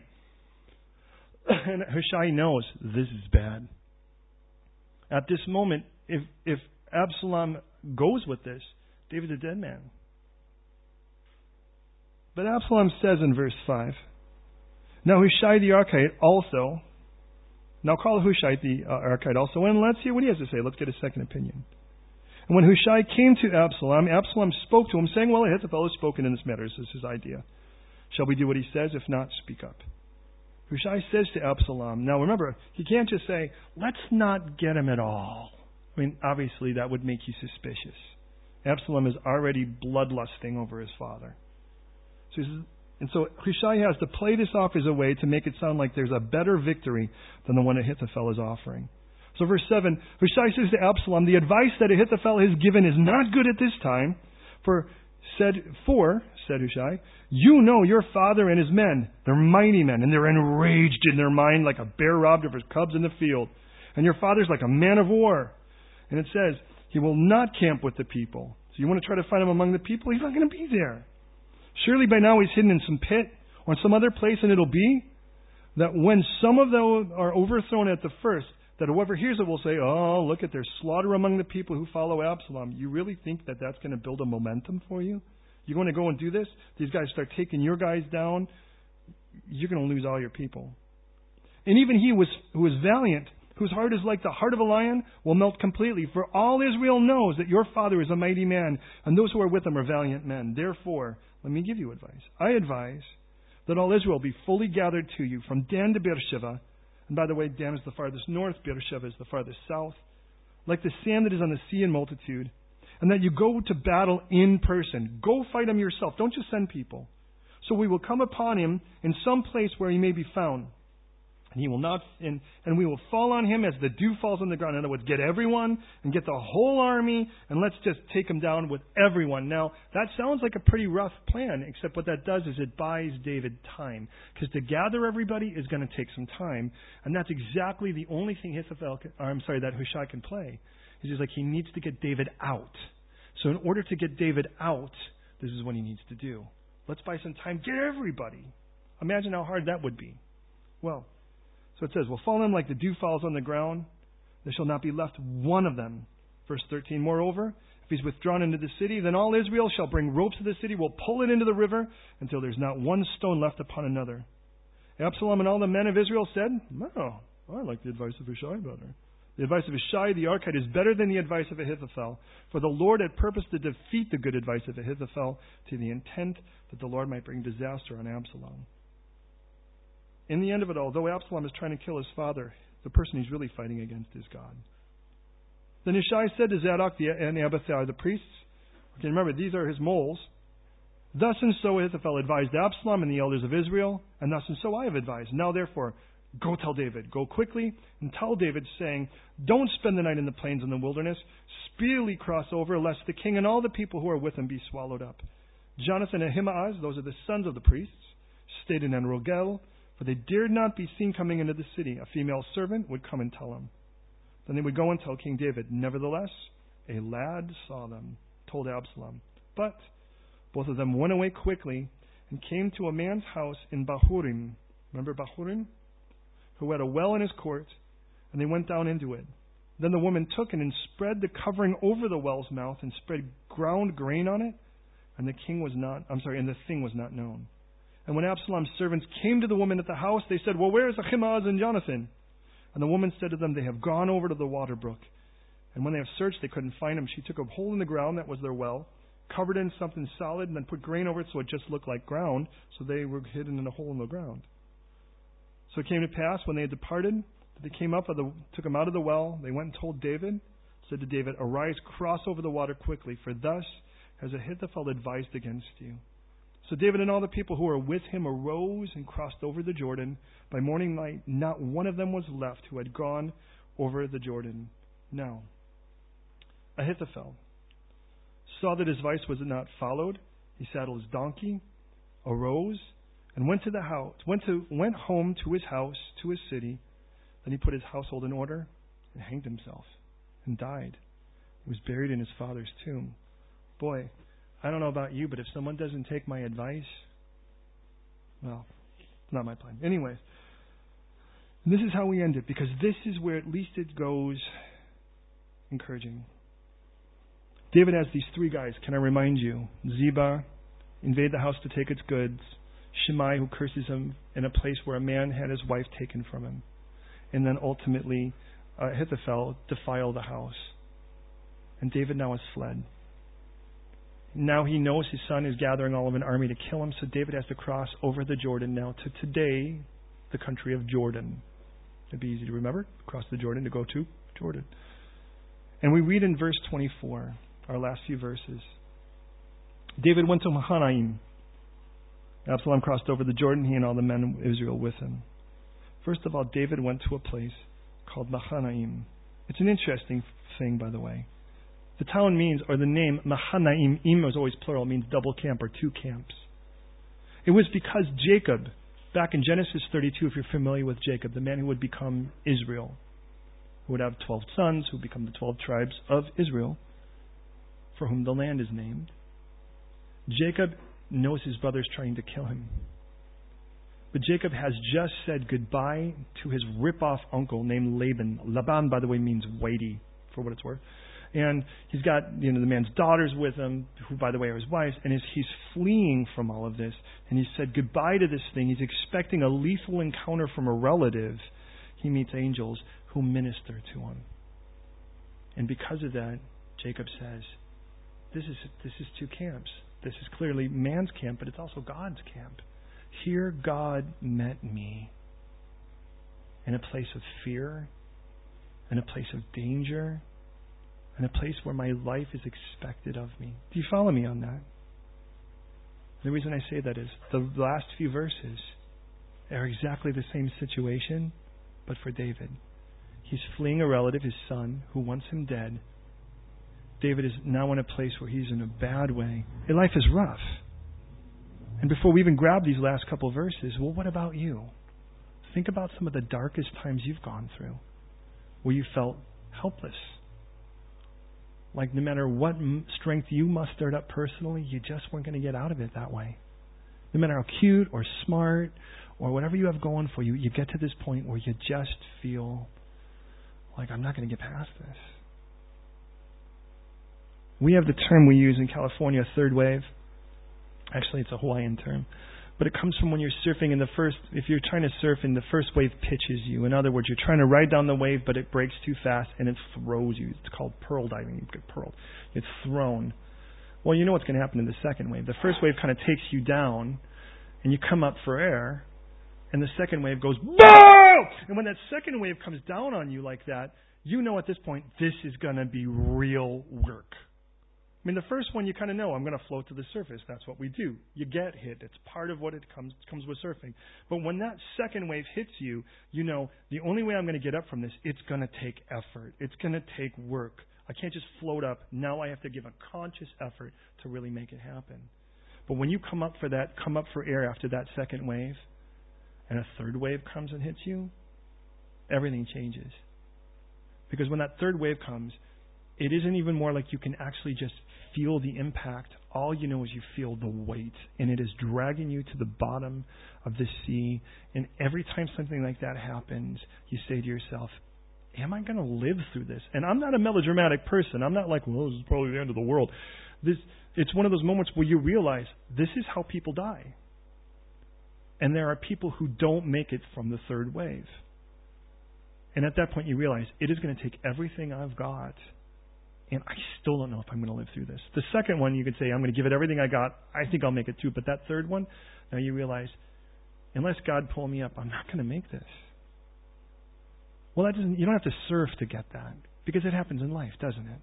and Hushai knows this is bad. At this moment, if if Absalom goes with this, David's a dead man. But Absalom says in verse 5 Now Hushai the Archite also, Now call Hushai the uh, Archite also, and let's hear what he has to say. Let's get a second opinion. And when Hushai came to Absalom, Absalom spoke to him, saying, Well, Ahithophel has spoken in this matter. This is his idea. Shall we do what he says? If not, speak up. Hushai says to Absalom, now remember, he can't just say, let's not get him at all. I mean, obviously that would make you suspicious. Absalom is already bloodlusting over his father. So and so Hushai has to play this off as a way to make it sound like there's a better victory than the one Ahithophel is offering. So verse 7, Hushai says to Absalom, the advice that Ahithophel has given is not good at this time, for said for, said Hushai, you know your father and his men. They're mighty men, and they're enraged in their mind like a bear robbed of his cubs in the field. And your father's like a man of war. And it says, he will not camp with the people. So you want to try to find him among the people? He's not going to be there. Surely by now he's hidden in some pit or some other place, and it'll be that when some of them are overthrown at the first, that whoever hears it will say, Oh, look at their slaughter among the people who follow Absalom. You really think that that's going to build a momentum for you? You're going to go and do this? These guys start taking your guys down. You're going to lose all your people. And even he was, who was valiant, whose heart is like the heart of a lion, will melt completely. For all Israel knows that your father is a mighty man, and those who are with him are valiant men. Therefore, let me give you advice. I advise that all Israel be fully gathered to you from Dan to Beersheba and by the way, Dan is the farthest north, Beersheba is the farthest south. Like the sand that is on the sea in multitude. And that you go to battle in person. Go fight him yourself. Don't just send people. So we will come upon him in some place where he may be found. And he will not, and, and we will fall on him as the dew falls on the ground. In other words, get everyone and get the whole army, and let's just take him down with everyone. Now, that sounds like a pretty rough plan, except what that does is it buys David time. Because to gather everybody is going to take some time, and that's exactly the only thing Hithophel, I'm sorry, that Hushai can play. He's just like, he needs to get David out. So in order to get David out, this is what he needs to do. Let's buy some time. Get everybody. Imagine how hard that would be. Well, so it says, Will fall on them like the dew falls on the ground. There shall not be left one of them. Verse 13, Moreover, if he's withdrawn into the city, then all Israel shall bring ropes to the city, will pull it into the river until there's not one stone left upon another. Absalom and all the men of Israel said, No, I like the advice of Hushai better. The advice of Hushai the Archite is better than the advice of Ahithophel, for the Lord had purposed to defeat the good advice of Ahithophel to the intent that the Lord might bring disaster on Absalom. In the end of it all, though Absalom is trying to kill his father, the person he's really fighting against is God. Then Hushai said to Zadok and Abiathar, the priests, okay, remember, these are his moles. Thus and so Ahithophel advised Absalom and the elders of Israel, and thus and so I have advised. Now therefore, go tell David. Go quickly and tell David, saying, Don't spend the night in the plains and the wilderness. Speedily cross over, lest the king and all the people who are with him be swallowed up. Jonathan and Ahimaaz, those are the sons of the priests, stayed in Enrogel, for they dared not be seen coming into the city. A female servant would come and tell them. Then they would go and tell King David. Nevertheless, a lad saw them, told Absalom. But both of them went away quickly and came to a man's house in Bahurim. Remember Bahurim? Who had a well in his court, and they went down into it. Then the woman took it and spread the covering over the well's mouth and spread ground grain on it, and the king was not, I'm sorry, and the thing was not known. And when Absalom's servants came to the woman at the house, they said, Well, where is Ahimaaz and Jonathan? And the woman said to them, They have gone over to the water brook. And when they have searched, they couldn't find them. She took a hole in the ground that was their well, covered in something solid, and then put grain over it so it just looked like ground. So they were hidden in a hole in the ground. So it came to pass when they had departed that they came up, the, took them out of the well. They went and told David, said to David, Arise, cross over the water quickly, for thus has Ahithophel advised against you. So David and all the people who were with him arose and crossed over the Jordan. By morning light, not one of them was left who had gone over the Jordan. Now, Ahithophel saw that his advice was not followed. He saddled his donkey, arose, and went to the house, went to went home to his house, to his city. Then he put his household in order and hanged himself and died. He was buried in his father's tomb. Boy, I don't know about you, but if someone doesn't take my advice, well, not my plan. Anyways, this is how we end it because this is where at least it goes encouraging. David has these three guys. Can I remind you? Ziba, invade the house to take its goods. Shimei, who curses him in a place where a man had his wife taken from him. and then ultimately uh, Ahithophel defile the house. And David now has fled. Now he knows his son is gathering all of an army to kill him, so David has to cross over the Jordan now to today, the country of Jordan. It'd be easy to remember. Cross the Jordan to go to Jordan. And we read in verse 24, our last few verses. David went to Mahanaim. Absalom crossed over the Jordan, he and all the men of Israel with him. First of all, David went to a place called Mahanaim. It's an interesting thing, by the way. The town means, or the name Mahanaim, im is always plural, means double camp or two camps. It was because Jacob, back in Genesis 32, if you're familiar with Jacob, the man who would become Israel, who would have 12 sons, who would become the 12 tribes of Israel, for whom the land is named. Jacob knows his brother's trying to kill him. But Jacob has just said goodbye to his rip-off uncle named Laban. Laban, by the way, means weighty, for what it's worth. And he's got, you know, the man's daughters with him, who, by the way, are his wives, and he's fleeing from all of this, and he said goodbye to this thing, he's expecting a lethal encounter from a relative. He meets angels who minister to him. And because of that, Jacob says, This is this is two camps. This is clearly man's camp, but it's also God's camp. Here God met me in a place of fear, in a place of danger, in a place where my life is expected of me. Do you follow me on that? The reason I say that is the last few verses are exactly the same situation, but for David. He's fleeing a relative, his son, who wants him dead. David is now in a place where he's in a bad way. His life is rough. And before we even grab these last couple verses, well, what about you? Think about some of the darkest times you've gone through where you felt helpless. Like no matter what strength you mustered up personally, you just weren't going to get out of it that way. No matter how cute or smart or whatever you have going for you, you get to this point where you just feel like I'm not going to get past this. We have the term we use in California, third wave. Actually, it's a Hawaiian term. But it comes from when you're surfing in the first, if you're trying to surf and the first wave pitches you. In other words, you're trying to ride down the wave, but it breaks too fast and it throws you. It's called pearl diving. You get pearled. It's thrown. Well, you know what's going to happen in the second wave. The first wave kind of takes you down, and you come up for air, and the second wave goes, boom! And when that second wave comes down on you like that, you know at this point, this is going to be real work. I mean, the first one you kind of know, I'm going to float to the surface. That's what we do. You get hit. It's part of what it comes comes with surfing. But when that second wave hits you, you know the only way I'm going to get up from this, it's going to take effort. It's going to take work. I can't just float up. Now I have to give a conscious effort to really make it happen. But when you come up for that, come up for air after that second wave, and a third wave comes and hits you, everything changes. Because when that third wave comes, it isn't even more like you can actually just feel the impact. All you know is you feel the weight, and it is dragging you to the bottom of the sea. And every time something like that happens, you say to yourself, Am I going to live through this? And I'm not a melodramatic person. I'm not like, well, this is probably the end of the world. This, it's one of those moments where you realize this is how people die. And there are people who don't make it from the third wave. And at that point, you realize it is going to take everything I've got and I still don't know if I'm going to live through this. The second one, you could say, I'm going to give it everything I got. I think I'll make it too. But that third one, now you realize, unless God pull me up, I'm not going to make this. Well, that doesn't. You don't have to surf to get that because it happens in life, doesn't it?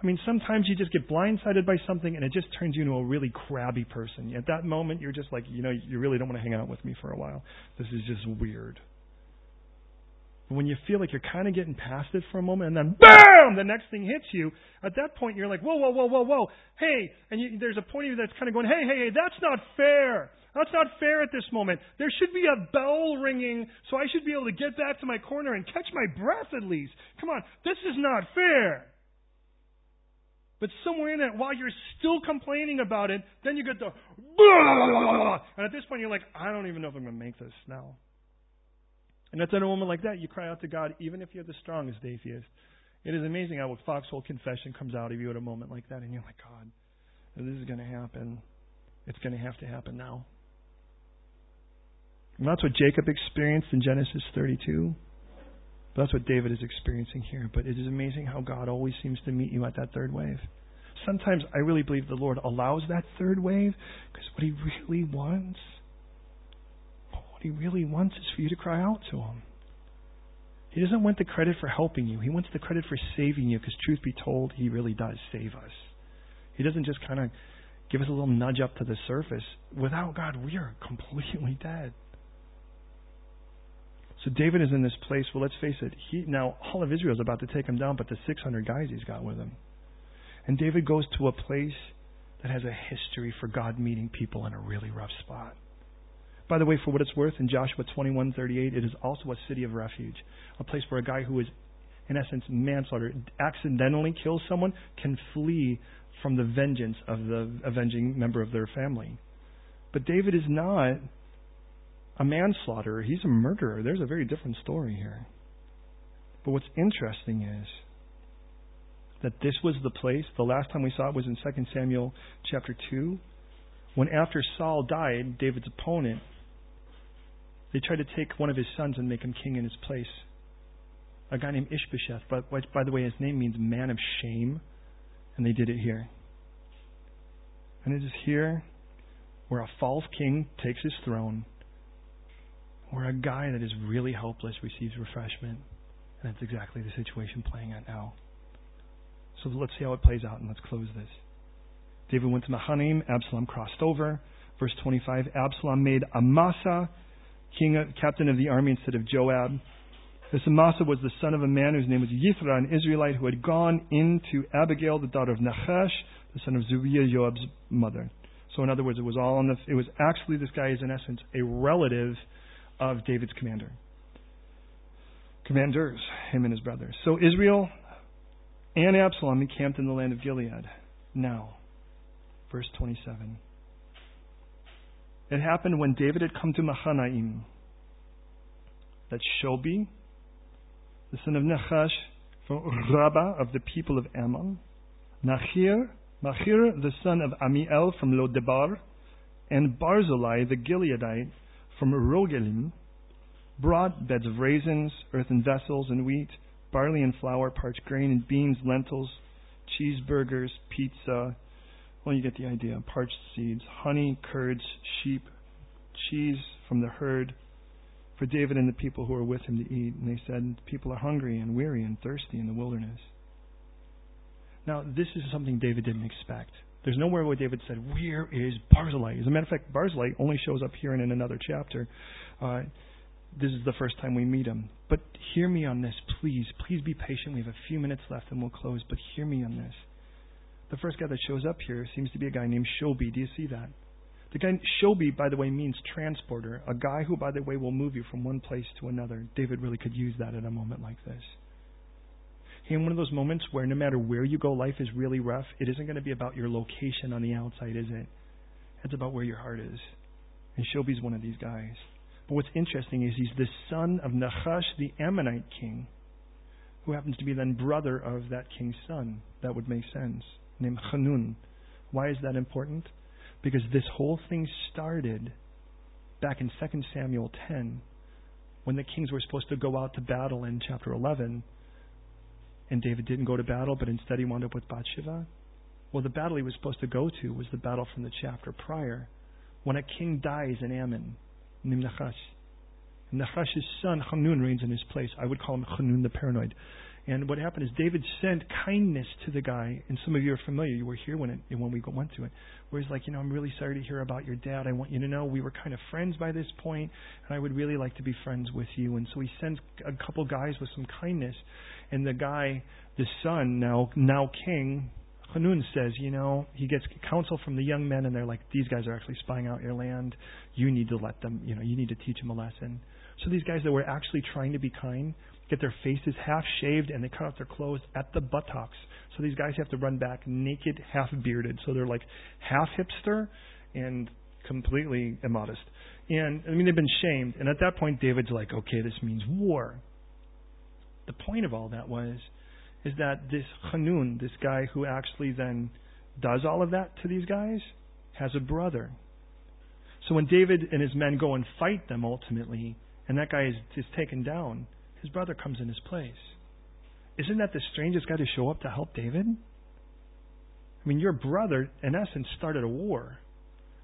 I mean, sometimes you just get blindsided by something and it just turns you into a really crabby person. At that moment, you're just like, you know, you really don't want to hang out with me for a while. This is just weird when you feel like you're kind of getting past it for a moment, and then BAM! The next thing hits you. At that point, you're like, whoa, whoa, whoa, whoa, whoa. Hey, and you, there's a point of you that's kind of going, hey, hey, hey, that's not fair. That's not fair at this moment. There should be a bell ringing, so I should be able to get back to my corner and catch my breath at least. Come on, this is not fair. But somewhere in that, while you're still complaining about it, then you get the, and at this point you're like, I don't even know if I'm going to make this now. And at a moment like that, you cry out to God, even if you're the strongest atheist. It is amazing how a foxhole confession comes out of you at a moment like that, and you're like, God, this is going to happen. It's going to have to happen now. And that's what Jacob experienced in Genesis 32. That's what David is experiencing here. But it is amazing how God always seems to meet you at that third wave. Sometimes I really believe the Lord allows that third wave because what He really wants, He really wants is for you to cry out to Him. He doesn't want the credit for helping you. He wants the credit for saving you because, truth be told, He really does save us. He doesn't just kind of give us a little nudge up to the surface. Without God, we are completely dead. So David is in this place. Well, let's face it. He now all of Israel is about to take him down, but the 600 guys he's got with him. And David goes to a place that has a history for God meeting people in a really rough spot. By the way, for what it's worth, in Joshua 21:38, it is also a city of refuge, a place where a guy who is, in essence, manslaughter, accidentally kills someone, can flee from the vengeance of the avenging member of their family. But David is not a manslaughterer, he's a murderer. There's a very different story here. But what's interesting is that this was the place, the last time we saw it was in 2 Samuel chapter 2, when after Saul died, David's opponent, they tried to take one of his sons and make him king in his place. A guy named Ishbosheth, but by the way, his name means man of shame, and they did it here. And it is here where a false king takes his throne where a guy that is really helpless receives refreshment. And that's exactly the situation playing out now. So let's see how it plays out and let's close this. David went to Mahanaim, Absalom crossed over. Verse 25 Absalom made Amasa king, captain of the army instead of Joab. This Amasa was the son of a man whose name was Yithra, an Israelite who had gone into Abigail, the daughter of Nahash, the son of Zeruiah, Joab's mother. So, in other words, it was all on the. It was actually this guy is in essence a relative of David's commander. Commanders, him and his brothers. So Israel and Absalom encamped in the land of Gilead. Now, verse 27. It happened when David had come to Mahanaim that Shobi, the son of Nahash, from Rabbah of the people of Ammon, Nachir, Machir, the son of Amiel from Lodebar, and Barzillai the Gileadite from Rogelim, brought beds of raisins, earthen vessels, and wheat, barley and flour, parched grain and beans, lentils, cheeseburgers, pizza. Well, you get the idea. Parched seeds, honey, curds, sheep, cheese from the herd for David and the people who were with him to eat. And they said, People are hungry and weary and thirsty in the wilderness. Now, this is something David didn't expect. There's nowhere where David said, Where is Barzillai? As a matter of fact, Barzillai only shows up here and in another chapter. Uh, this is the first time we meet him. But hear me on this, please. Please be patient. We have a few minutes left and we'll close, but hear me on this. The first guy that shows up here seems to be a guy named Shobi. Do you see that? The guy Shobi, by the way, means transporter, a guy who, by the way, will move you from one place to another. David really could use that at a moment like this in one of those moments where no matter where you go, life is really rough, it isn't going to be about your location on the outside, is it? It's about where your heart is. And Shobi's one of these guys. But what's interesting is he's the son of Nahash, the Ammonite king, who happens to be then brother of that king's son. That would make sense. Named. Why is that important? Because this whole thing started back in 2 Samuel 10 when the kings were supposed to go out to battle in chapter 11 and David didn't go to battle, but instead he wound up with Bathsheba? Well, the battle he was supposed to go to was the battle from the chapter prior, when a king dies in Ammon, named. And Nachash's son Hanun reigns in his place. I would call him Hanun the paranoid. And what happened is David sent kindness to the guy, and some of you are familiar. You were here when it when we went to it. Where he's like, you know, I'm really sorry to hear about your dad. I want you to know we were kind of friends by this point, and I would really like to be friends with you. And so he sends a couple guys with some kindness, and the guy, the son, now now king, Hanun says, you know, he gets counsel from the young men, and they're like, these guys are actually spying out your land. You need to let them, you know, you need to teach them a lesson. So these guys that were actually trying to be kind get their faces half shaved and they cut off their clothes at the buttocks. So these guys have to run back naked, half bearded. So they're like half hipster and completely immodest. And I mean, they've been shamed. And at that point, David's like, okay, this means war. The point of all that was, is that this Hanun, this guy who actually then does all of that to these guys, has a brother. So when David and his men go and fight them ultimately, and that guy is, is taken down, his brother comes in his place. Isn't that the strangest guy to show up to help David? I mean, your brother, in essence, started a war.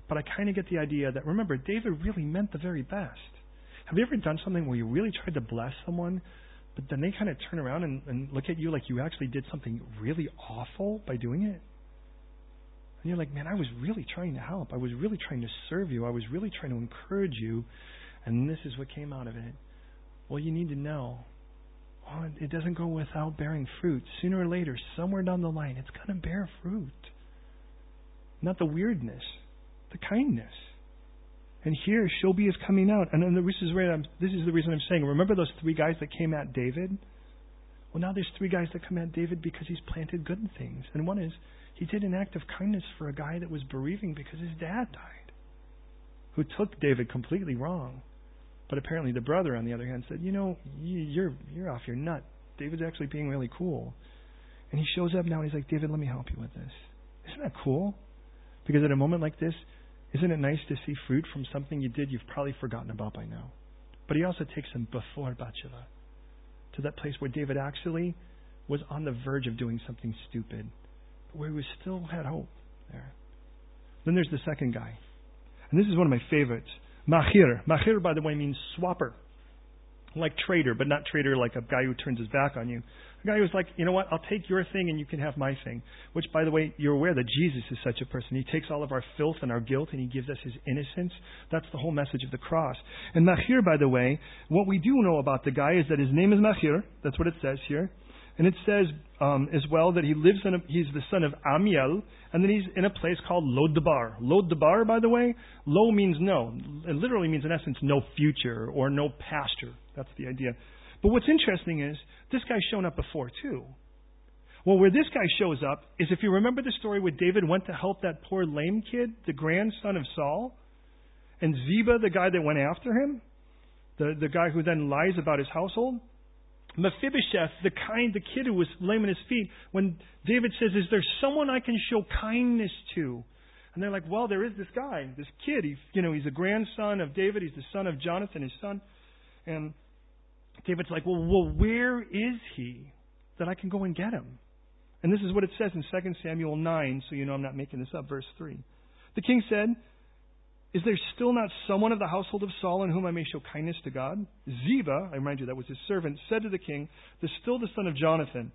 But I kind of get the idea that, remember, David really meant the very best. Have you ever done something where you really tried to bless someone, but then they kind of turn around and, and look at you like you actually did something really awful by doing it? And you're like, man, I was really trying to help. I was really trying to serve you. I was really trying to encourage you. And this is what came out of it. Well, you need to know well, it doesn't go without bearing fruit. Sooner or later, somewhere down the line, it's going to bear fruit. Not the weirdness, the kindness. And here, Shobi is coming out. And this is, where I'm, this is the reason I'm saying, remember those three guys that came at David? Well, now there's three guys that come at David because he's planted good things. And one is, he did an act of kindness for a guy that was bereaving because his dad died, who took David completely wrong. But apparently, the brother, on the other hand, said, "You know, you're you're off your nut. David's actually being really cool." And he shows up now, and he's like, "David, let me help you with this." Isn't that cool? Because at a moment like this, isn't it nice to see fruit from something you did you've probably forgotten about by now? But he also takes him before Bathsheba to that place where David actually was on the verge of doing something stupid, but where he still had hope there. Then there's the second guy. And this is one of my favorites. Mahir. Mahir, by the way, means swapper. Like trader, but not trader like a guy who turns his back on you. A guy who's like, you know what, I'll take your thing and you can have my thing. Which, by the way, you're aware that Jesus is such a person. He takes all of our filth and our guilt and he gives us his innocence. That's the whole message of the cross. And Mahir, by the way, what we do know about the guy is that his name is Mahir. That's what it says here. And it says um, as well that he lives in a, he's the son of Amiel, and then he's in a place called Lodabar. Lodabar, by the way, lo means no. It literally means, in essence, no future or no pasture. That's the idea. But what's interesting is this guy's shown up before, too. Well, where this guy shows up is if you remember the story where David went to help that poor lame kid, the grandson of Saul, and Ziba, the guy that went after him, the, the guy who then lies about his household. Mephibosheth, the kind, the kid who was lame in his feet, when David says, "Is there someone I can show kindness to?" And they're like, "Well, there is this guy, this kid. He, you know, he's a grandson of David. He's the son of Jonathan, his son." And David's like, "Well, well, where is he that I can go and get him?" And this is what it says in 2 Samuel 9, so you know I'm not making this up, verse 3. The king said, is there still not someone of the household of Saul in whom I may show kindness to God? Ziba, I remind you that was his servant, said to the king, There's still the son of Jonathan,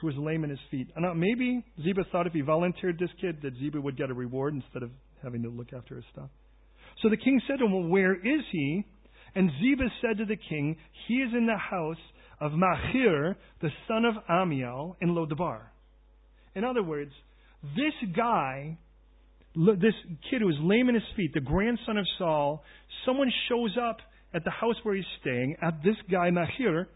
who was lame in his feet. And now maybe Ziba thought if he volunteered this kid that Ziba would get a reward instead of having to look after his stuff. So the king said to him, Well, where is he? And Ziba said to the king, He is in the house of Machir, the son of Amiel, in Lodabar. In other words, this guy this kid who is lame in his feet, the grandson of Saul, someone shows up at the house where he's staying, at this guy, Mahir,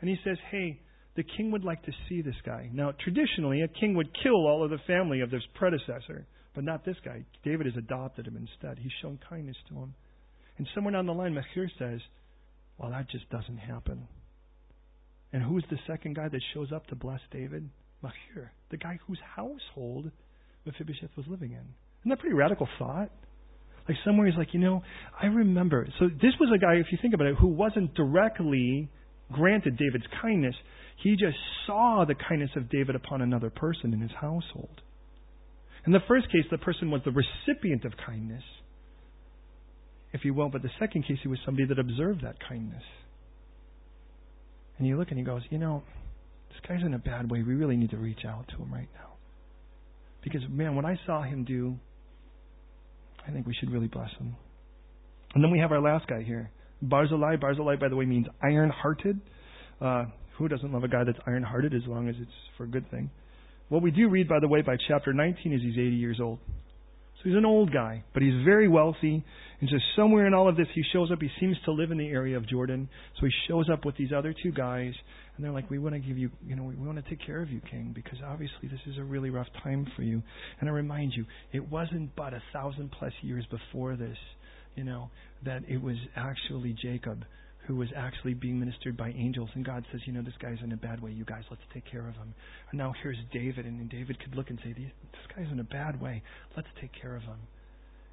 and he says, Hey, the king would like to see this guy. Now, traditionally, a king would kill all of the family of this predecessor, but not this guy. David has adopted him instead. He's shown kindness to him. And somewhere down the line, Mahir says, Well, that just doesn't happen. And who's the second guy that shows up to bless David? Mahir, the guy whose household Mephibosheth was living in. Isn't that pretty radical thought? Like somewhere he's like, you know, I remember. So this was a guy, if you think about it, who wasn't directly granted David's kindness. He just saw the kindness of David upon another person in his household. In the first case, the person was the recipient of kindness, if you will, but the second case, he was somebody that observed that kindness. And you look and he goes, you know, this guy's in a bad way. We really need to reach out to him right now. Because, man, what I saw him do I think we should really bless him. And then we have our last guy here. Barzillai. Barzillai, by the way, means iron hearted. Uh, who doesn't love a guy that's iron hearted as long as it's for a good thing? What we do read, by the way, by chapter 19 is he's 80 years old. So he's an old guy, but he's very wealthy. And just somewhere in all of this, he shows up. He seems to live in the area of Jordan. So he shows up with these other two guys, and they're like, "We want to give you, you know, we want to take care of you, King, because obviously this is a really rough time for you." And I remind you, it wasn't but a thousand plus years before this, you know, that it was actually Jacob who was actually being ministered by angels. And God says, you know, this guy's in a bad way. You guys, let's take care of him. And now here's David, and David could look and say, this guy's in a bad way. Let's take care of him.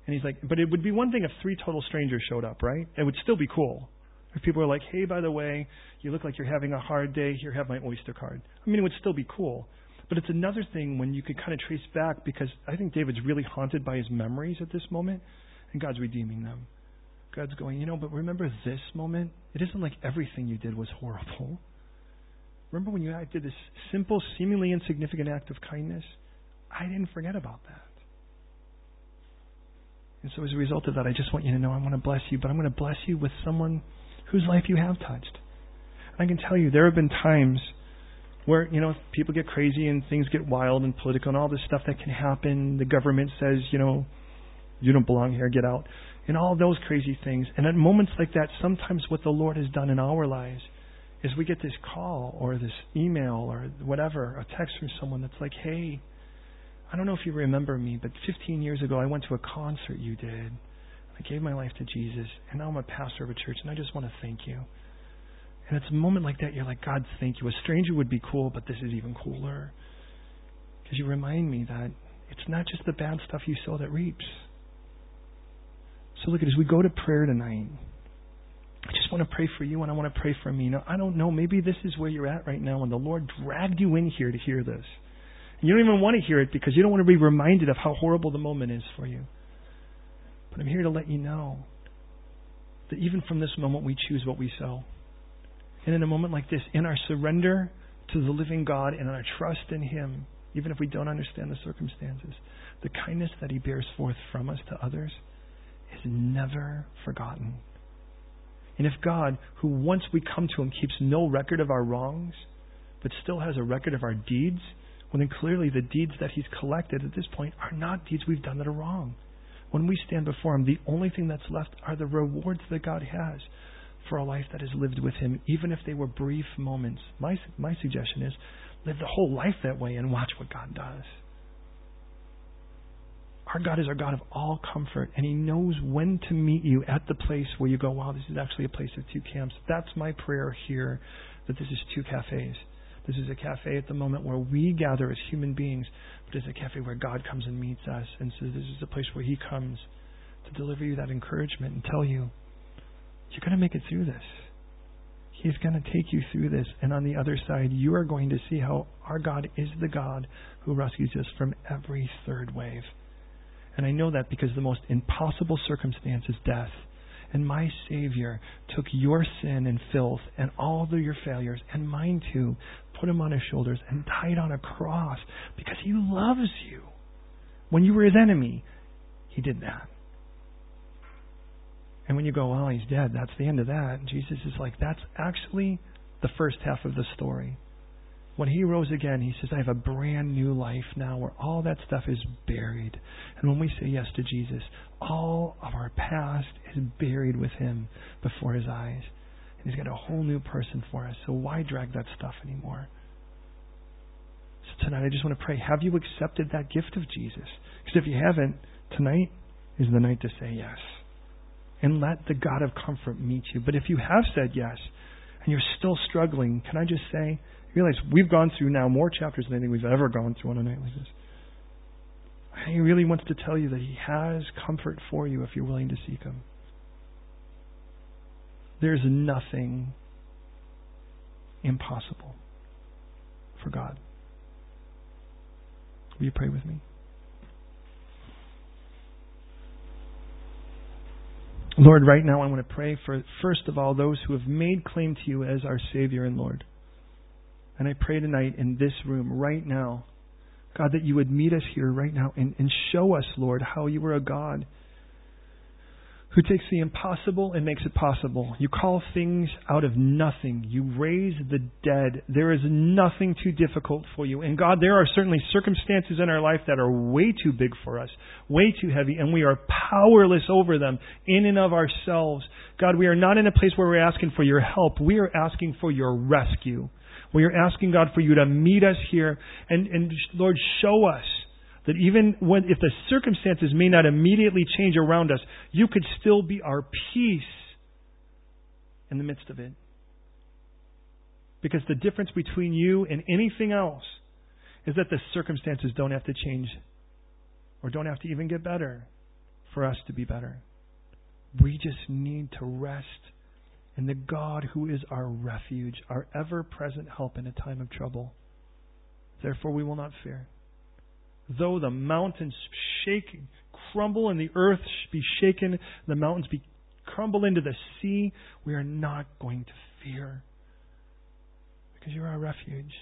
And he's like, but it would be one thing if three total strangers showed up, right? It would still be cool. If people are like, hey, by the way, you look like you're having a hard day, here, have my Oyster card. I mean, it would still be cool. But it's another thing when you could kind of trace back because I think David's really haunted by his memories at this moment, and God's redeeming them. God's going, you know, but remember this moment? It isn't like everything you did was horrible. Remember when you did this simple, seemingly insignificant act of kindness? I didn't forget about that. And so as a result of that, I just want you to know I want to bless you, but I'm going to bless you with someone whose life you have touched. I can tell you there have been times where, you know, people get crazy and things get wild and political and all this stuff that can happen. The government says, you know, you don't belong here, get out. And all those crazy things. And at moments like that, sometimes what the Lord has done in our lives is we get this call or this email or whatever, a text from someone that's like, hey, I don't know if you remember me, but 15 years ago I went to a concert you did. I gave my life to Jesus, and now I'm a pastor of a church, and I just want to thank you. And it's a moment like that, you're like, God, thank you. A stranger would be cool, but this is even cooler. Because you remind me that it's not just the bad stuff you sow that reaps. So look at as we go to prayer tonight. I just want to pray for you and I want to pray for me. Now, I don't know. Maybe this is where you're at right now and the Lord dragged you in here to hear this. And you don't even want to hear it because you don't want to be reminded of how horrible the moment is for you. But I'm here to let you know that even from this moment, we choose what we sow. And in a moment like this, in our surrender to the living God and in our trust in Him, even if we don't understand the circumstances, the kindness that He bears forth from us to others is never forgotten. And if God, who once we come to Him keeps no record of our wrongs, but still has a record of our deeds, well, then clearly the deeds that He's collected at this point are not deeds we've done that are wrong. When we stand before Him, the only thing that's left are the rewards that God has for a life that is lived with Him, even if they were brief moments. My, my suggestion is live the whole life that way and watch what God does. Our God is our God of all comfort, and He knows when to meet you at the place where you go, wow, this is actually a place of two camps. That's my prayer here, that this is two cafes. This is a cafe at the moment where we gather as human beings, but it's a cafe where God comes and meets us and so This is a place where He comes to deliver you that encouragement and tell you, You're going to make it through this. He's going to take you through this. And on the other side, you are going to see how our God is the God who rescues us from every third wave. And I know that because the most impossible circumstance is death. And my Savior took your sin and filth and all of your failures and mine too, put him on his shoulders and died on a cross because he loves you. When you were his enemy, he did that. And when you go, well, he's dead, that's the end of that. Jesus is like, that's actually the first half of the story. When he rose again, he says, I have a brand new life now where all that stuff is buried. And when we say yes to Jesus, all of our past is buried with him before his eyes. And he's got a whole new person for us. So why drag that stuff anymore? So tonight I just want to pray. Have you accepted that gift of Jesus? Because if you haven't, tonight is the night to say yes. And let the God of comfort meet you. But if you have said yes and you're still struggling, can I just say, realize we've gone through now more chapters than anything we've ever gone through on a night like this. He really wants to tell you that He has comfort for you if you're willing to seek Him. There's nothing impossible for God. Will you pray with me? Lord, right now I want to pray for, first of all, those who have made claim to you as our Savior and Lord. And I pray tonight in this room, right now, God, that you would meet us here right now and, and show us, Lord, how you are a God who takes the impossible and makes it possible. You call things out of nothing. You raise the dead. There is nothing too difficult for you. And God, there are certainly circumstances in our life that are way too big for us, way too heavy, and we are powerless over them in and of ourselves. God, we are not in a place where we're asking for your help. We are asking for your rescue. We are asking God for you to meet us here and, and Lord, show us that even when, if the circumstances may not immediately change around us, you could still be our peace in the midst of it. Because the difference between you and anything else is that the circumstances don't have to change or don't have to even get better for us to be better. We just need to rest in the God who is our refuge, our ever present help in a time of trouble. Therefore, we will not fear. Though the mountains shake, crumble, and the earth be shaken, the mountains be crumble into the sea, we are not going to fear because you're our refuge.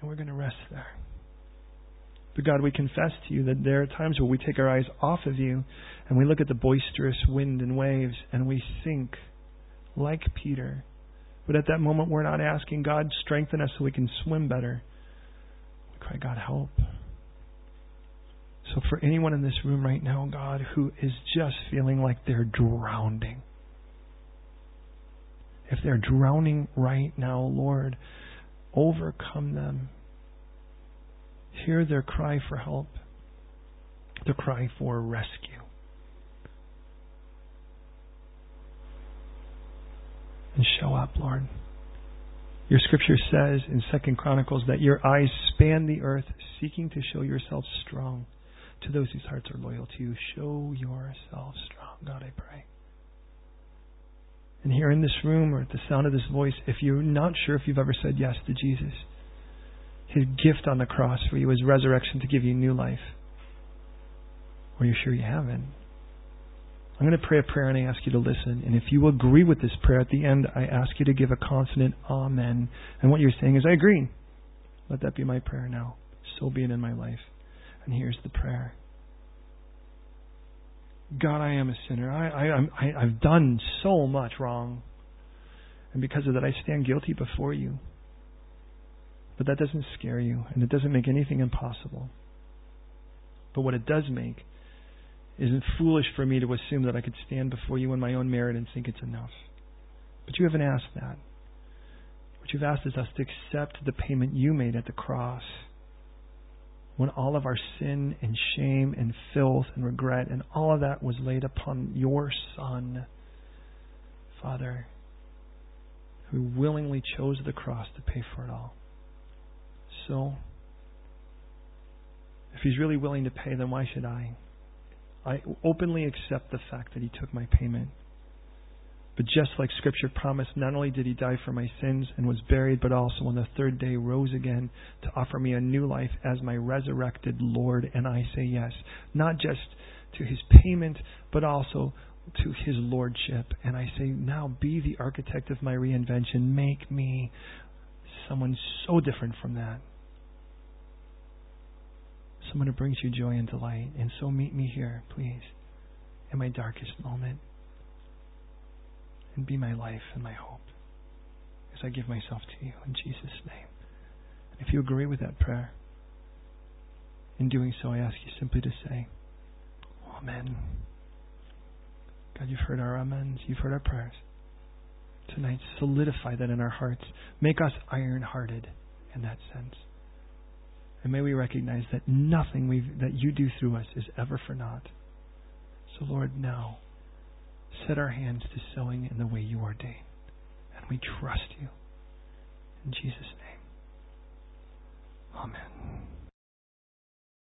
And we're going to rest there. But God, we confess to you that there are times where we take our eyes off of you and we look at the boisterous wind and waves and we sink like Peter. But at that moment, we're not asking God, strengthen us so we can swim better. We cry, God, help. So, for anyone in this room right now, God, who is just feeling like they're drowning, if they're drowning right now, Lord, overcome them. Hear their cry for help, their cry for rescue. And show up, Lord. Your scripture says in Second Chronicles that your eyes span the earth, seeking to show yourself strong to those whose hearts are loyal to you. Show yourself strong, God, I pray. And here in this room or at the sound of this voice, if you're not sure if you've ever said yes to Jesus, his gift on the cross for you is resurrection to give you new life, or you're sure you haven't, I'm going to pray a prayer and I ask you to listen. And if you agree with this prayer at the end, I ask you to give a confident Amen. And what you're saying is, I agree. Let that be my prayer now. So be it in my life. And here's the prayer God, I am a sinner. I, I, I, I've done so much wrong. And because of that, I stand guilty before you. But that doesn't scare you, and it doesn't make anything impossible. But what it does make isn't foolish for me to assume that I could stand before you on my own merit and think it's enough. But you haven't asked that. What you've asked is us to accept the payment you made at the cross when all of our sin and shame and filth and regret and all of that was laid upon your Son, Father, who willingly chose the cross to pay for it all. So, if He's really willing to pay, then why should I? I openly accept the fact that He took my payment. But just like Scripture promised, not only did He die for my sins and was buried, but also on the third day rose again to offer me a new life as my resurrected Lord. And I say yes, not just to His payment, but also to His Lordship. And I say, now be the architect of my reinvention. Make me someone so different from that. Someone who brings you joy and delight. And so meet me here, please, in my darkest moment and be my life and my hope as I give myself to you in Jesus' name. And if you agree with that prayer, in doing so, I ask you simply to say, Amen. God, you've heard our amens, you've heard our prayers. Tonight, solidify that in our hearts. Make us iron hearted in that sense. And may we recognize that nothing that you do through us is ever for naught. So, Lord, now set our hands to sowing in the way you ordain. And we trust you. In Jesus' name. Amen.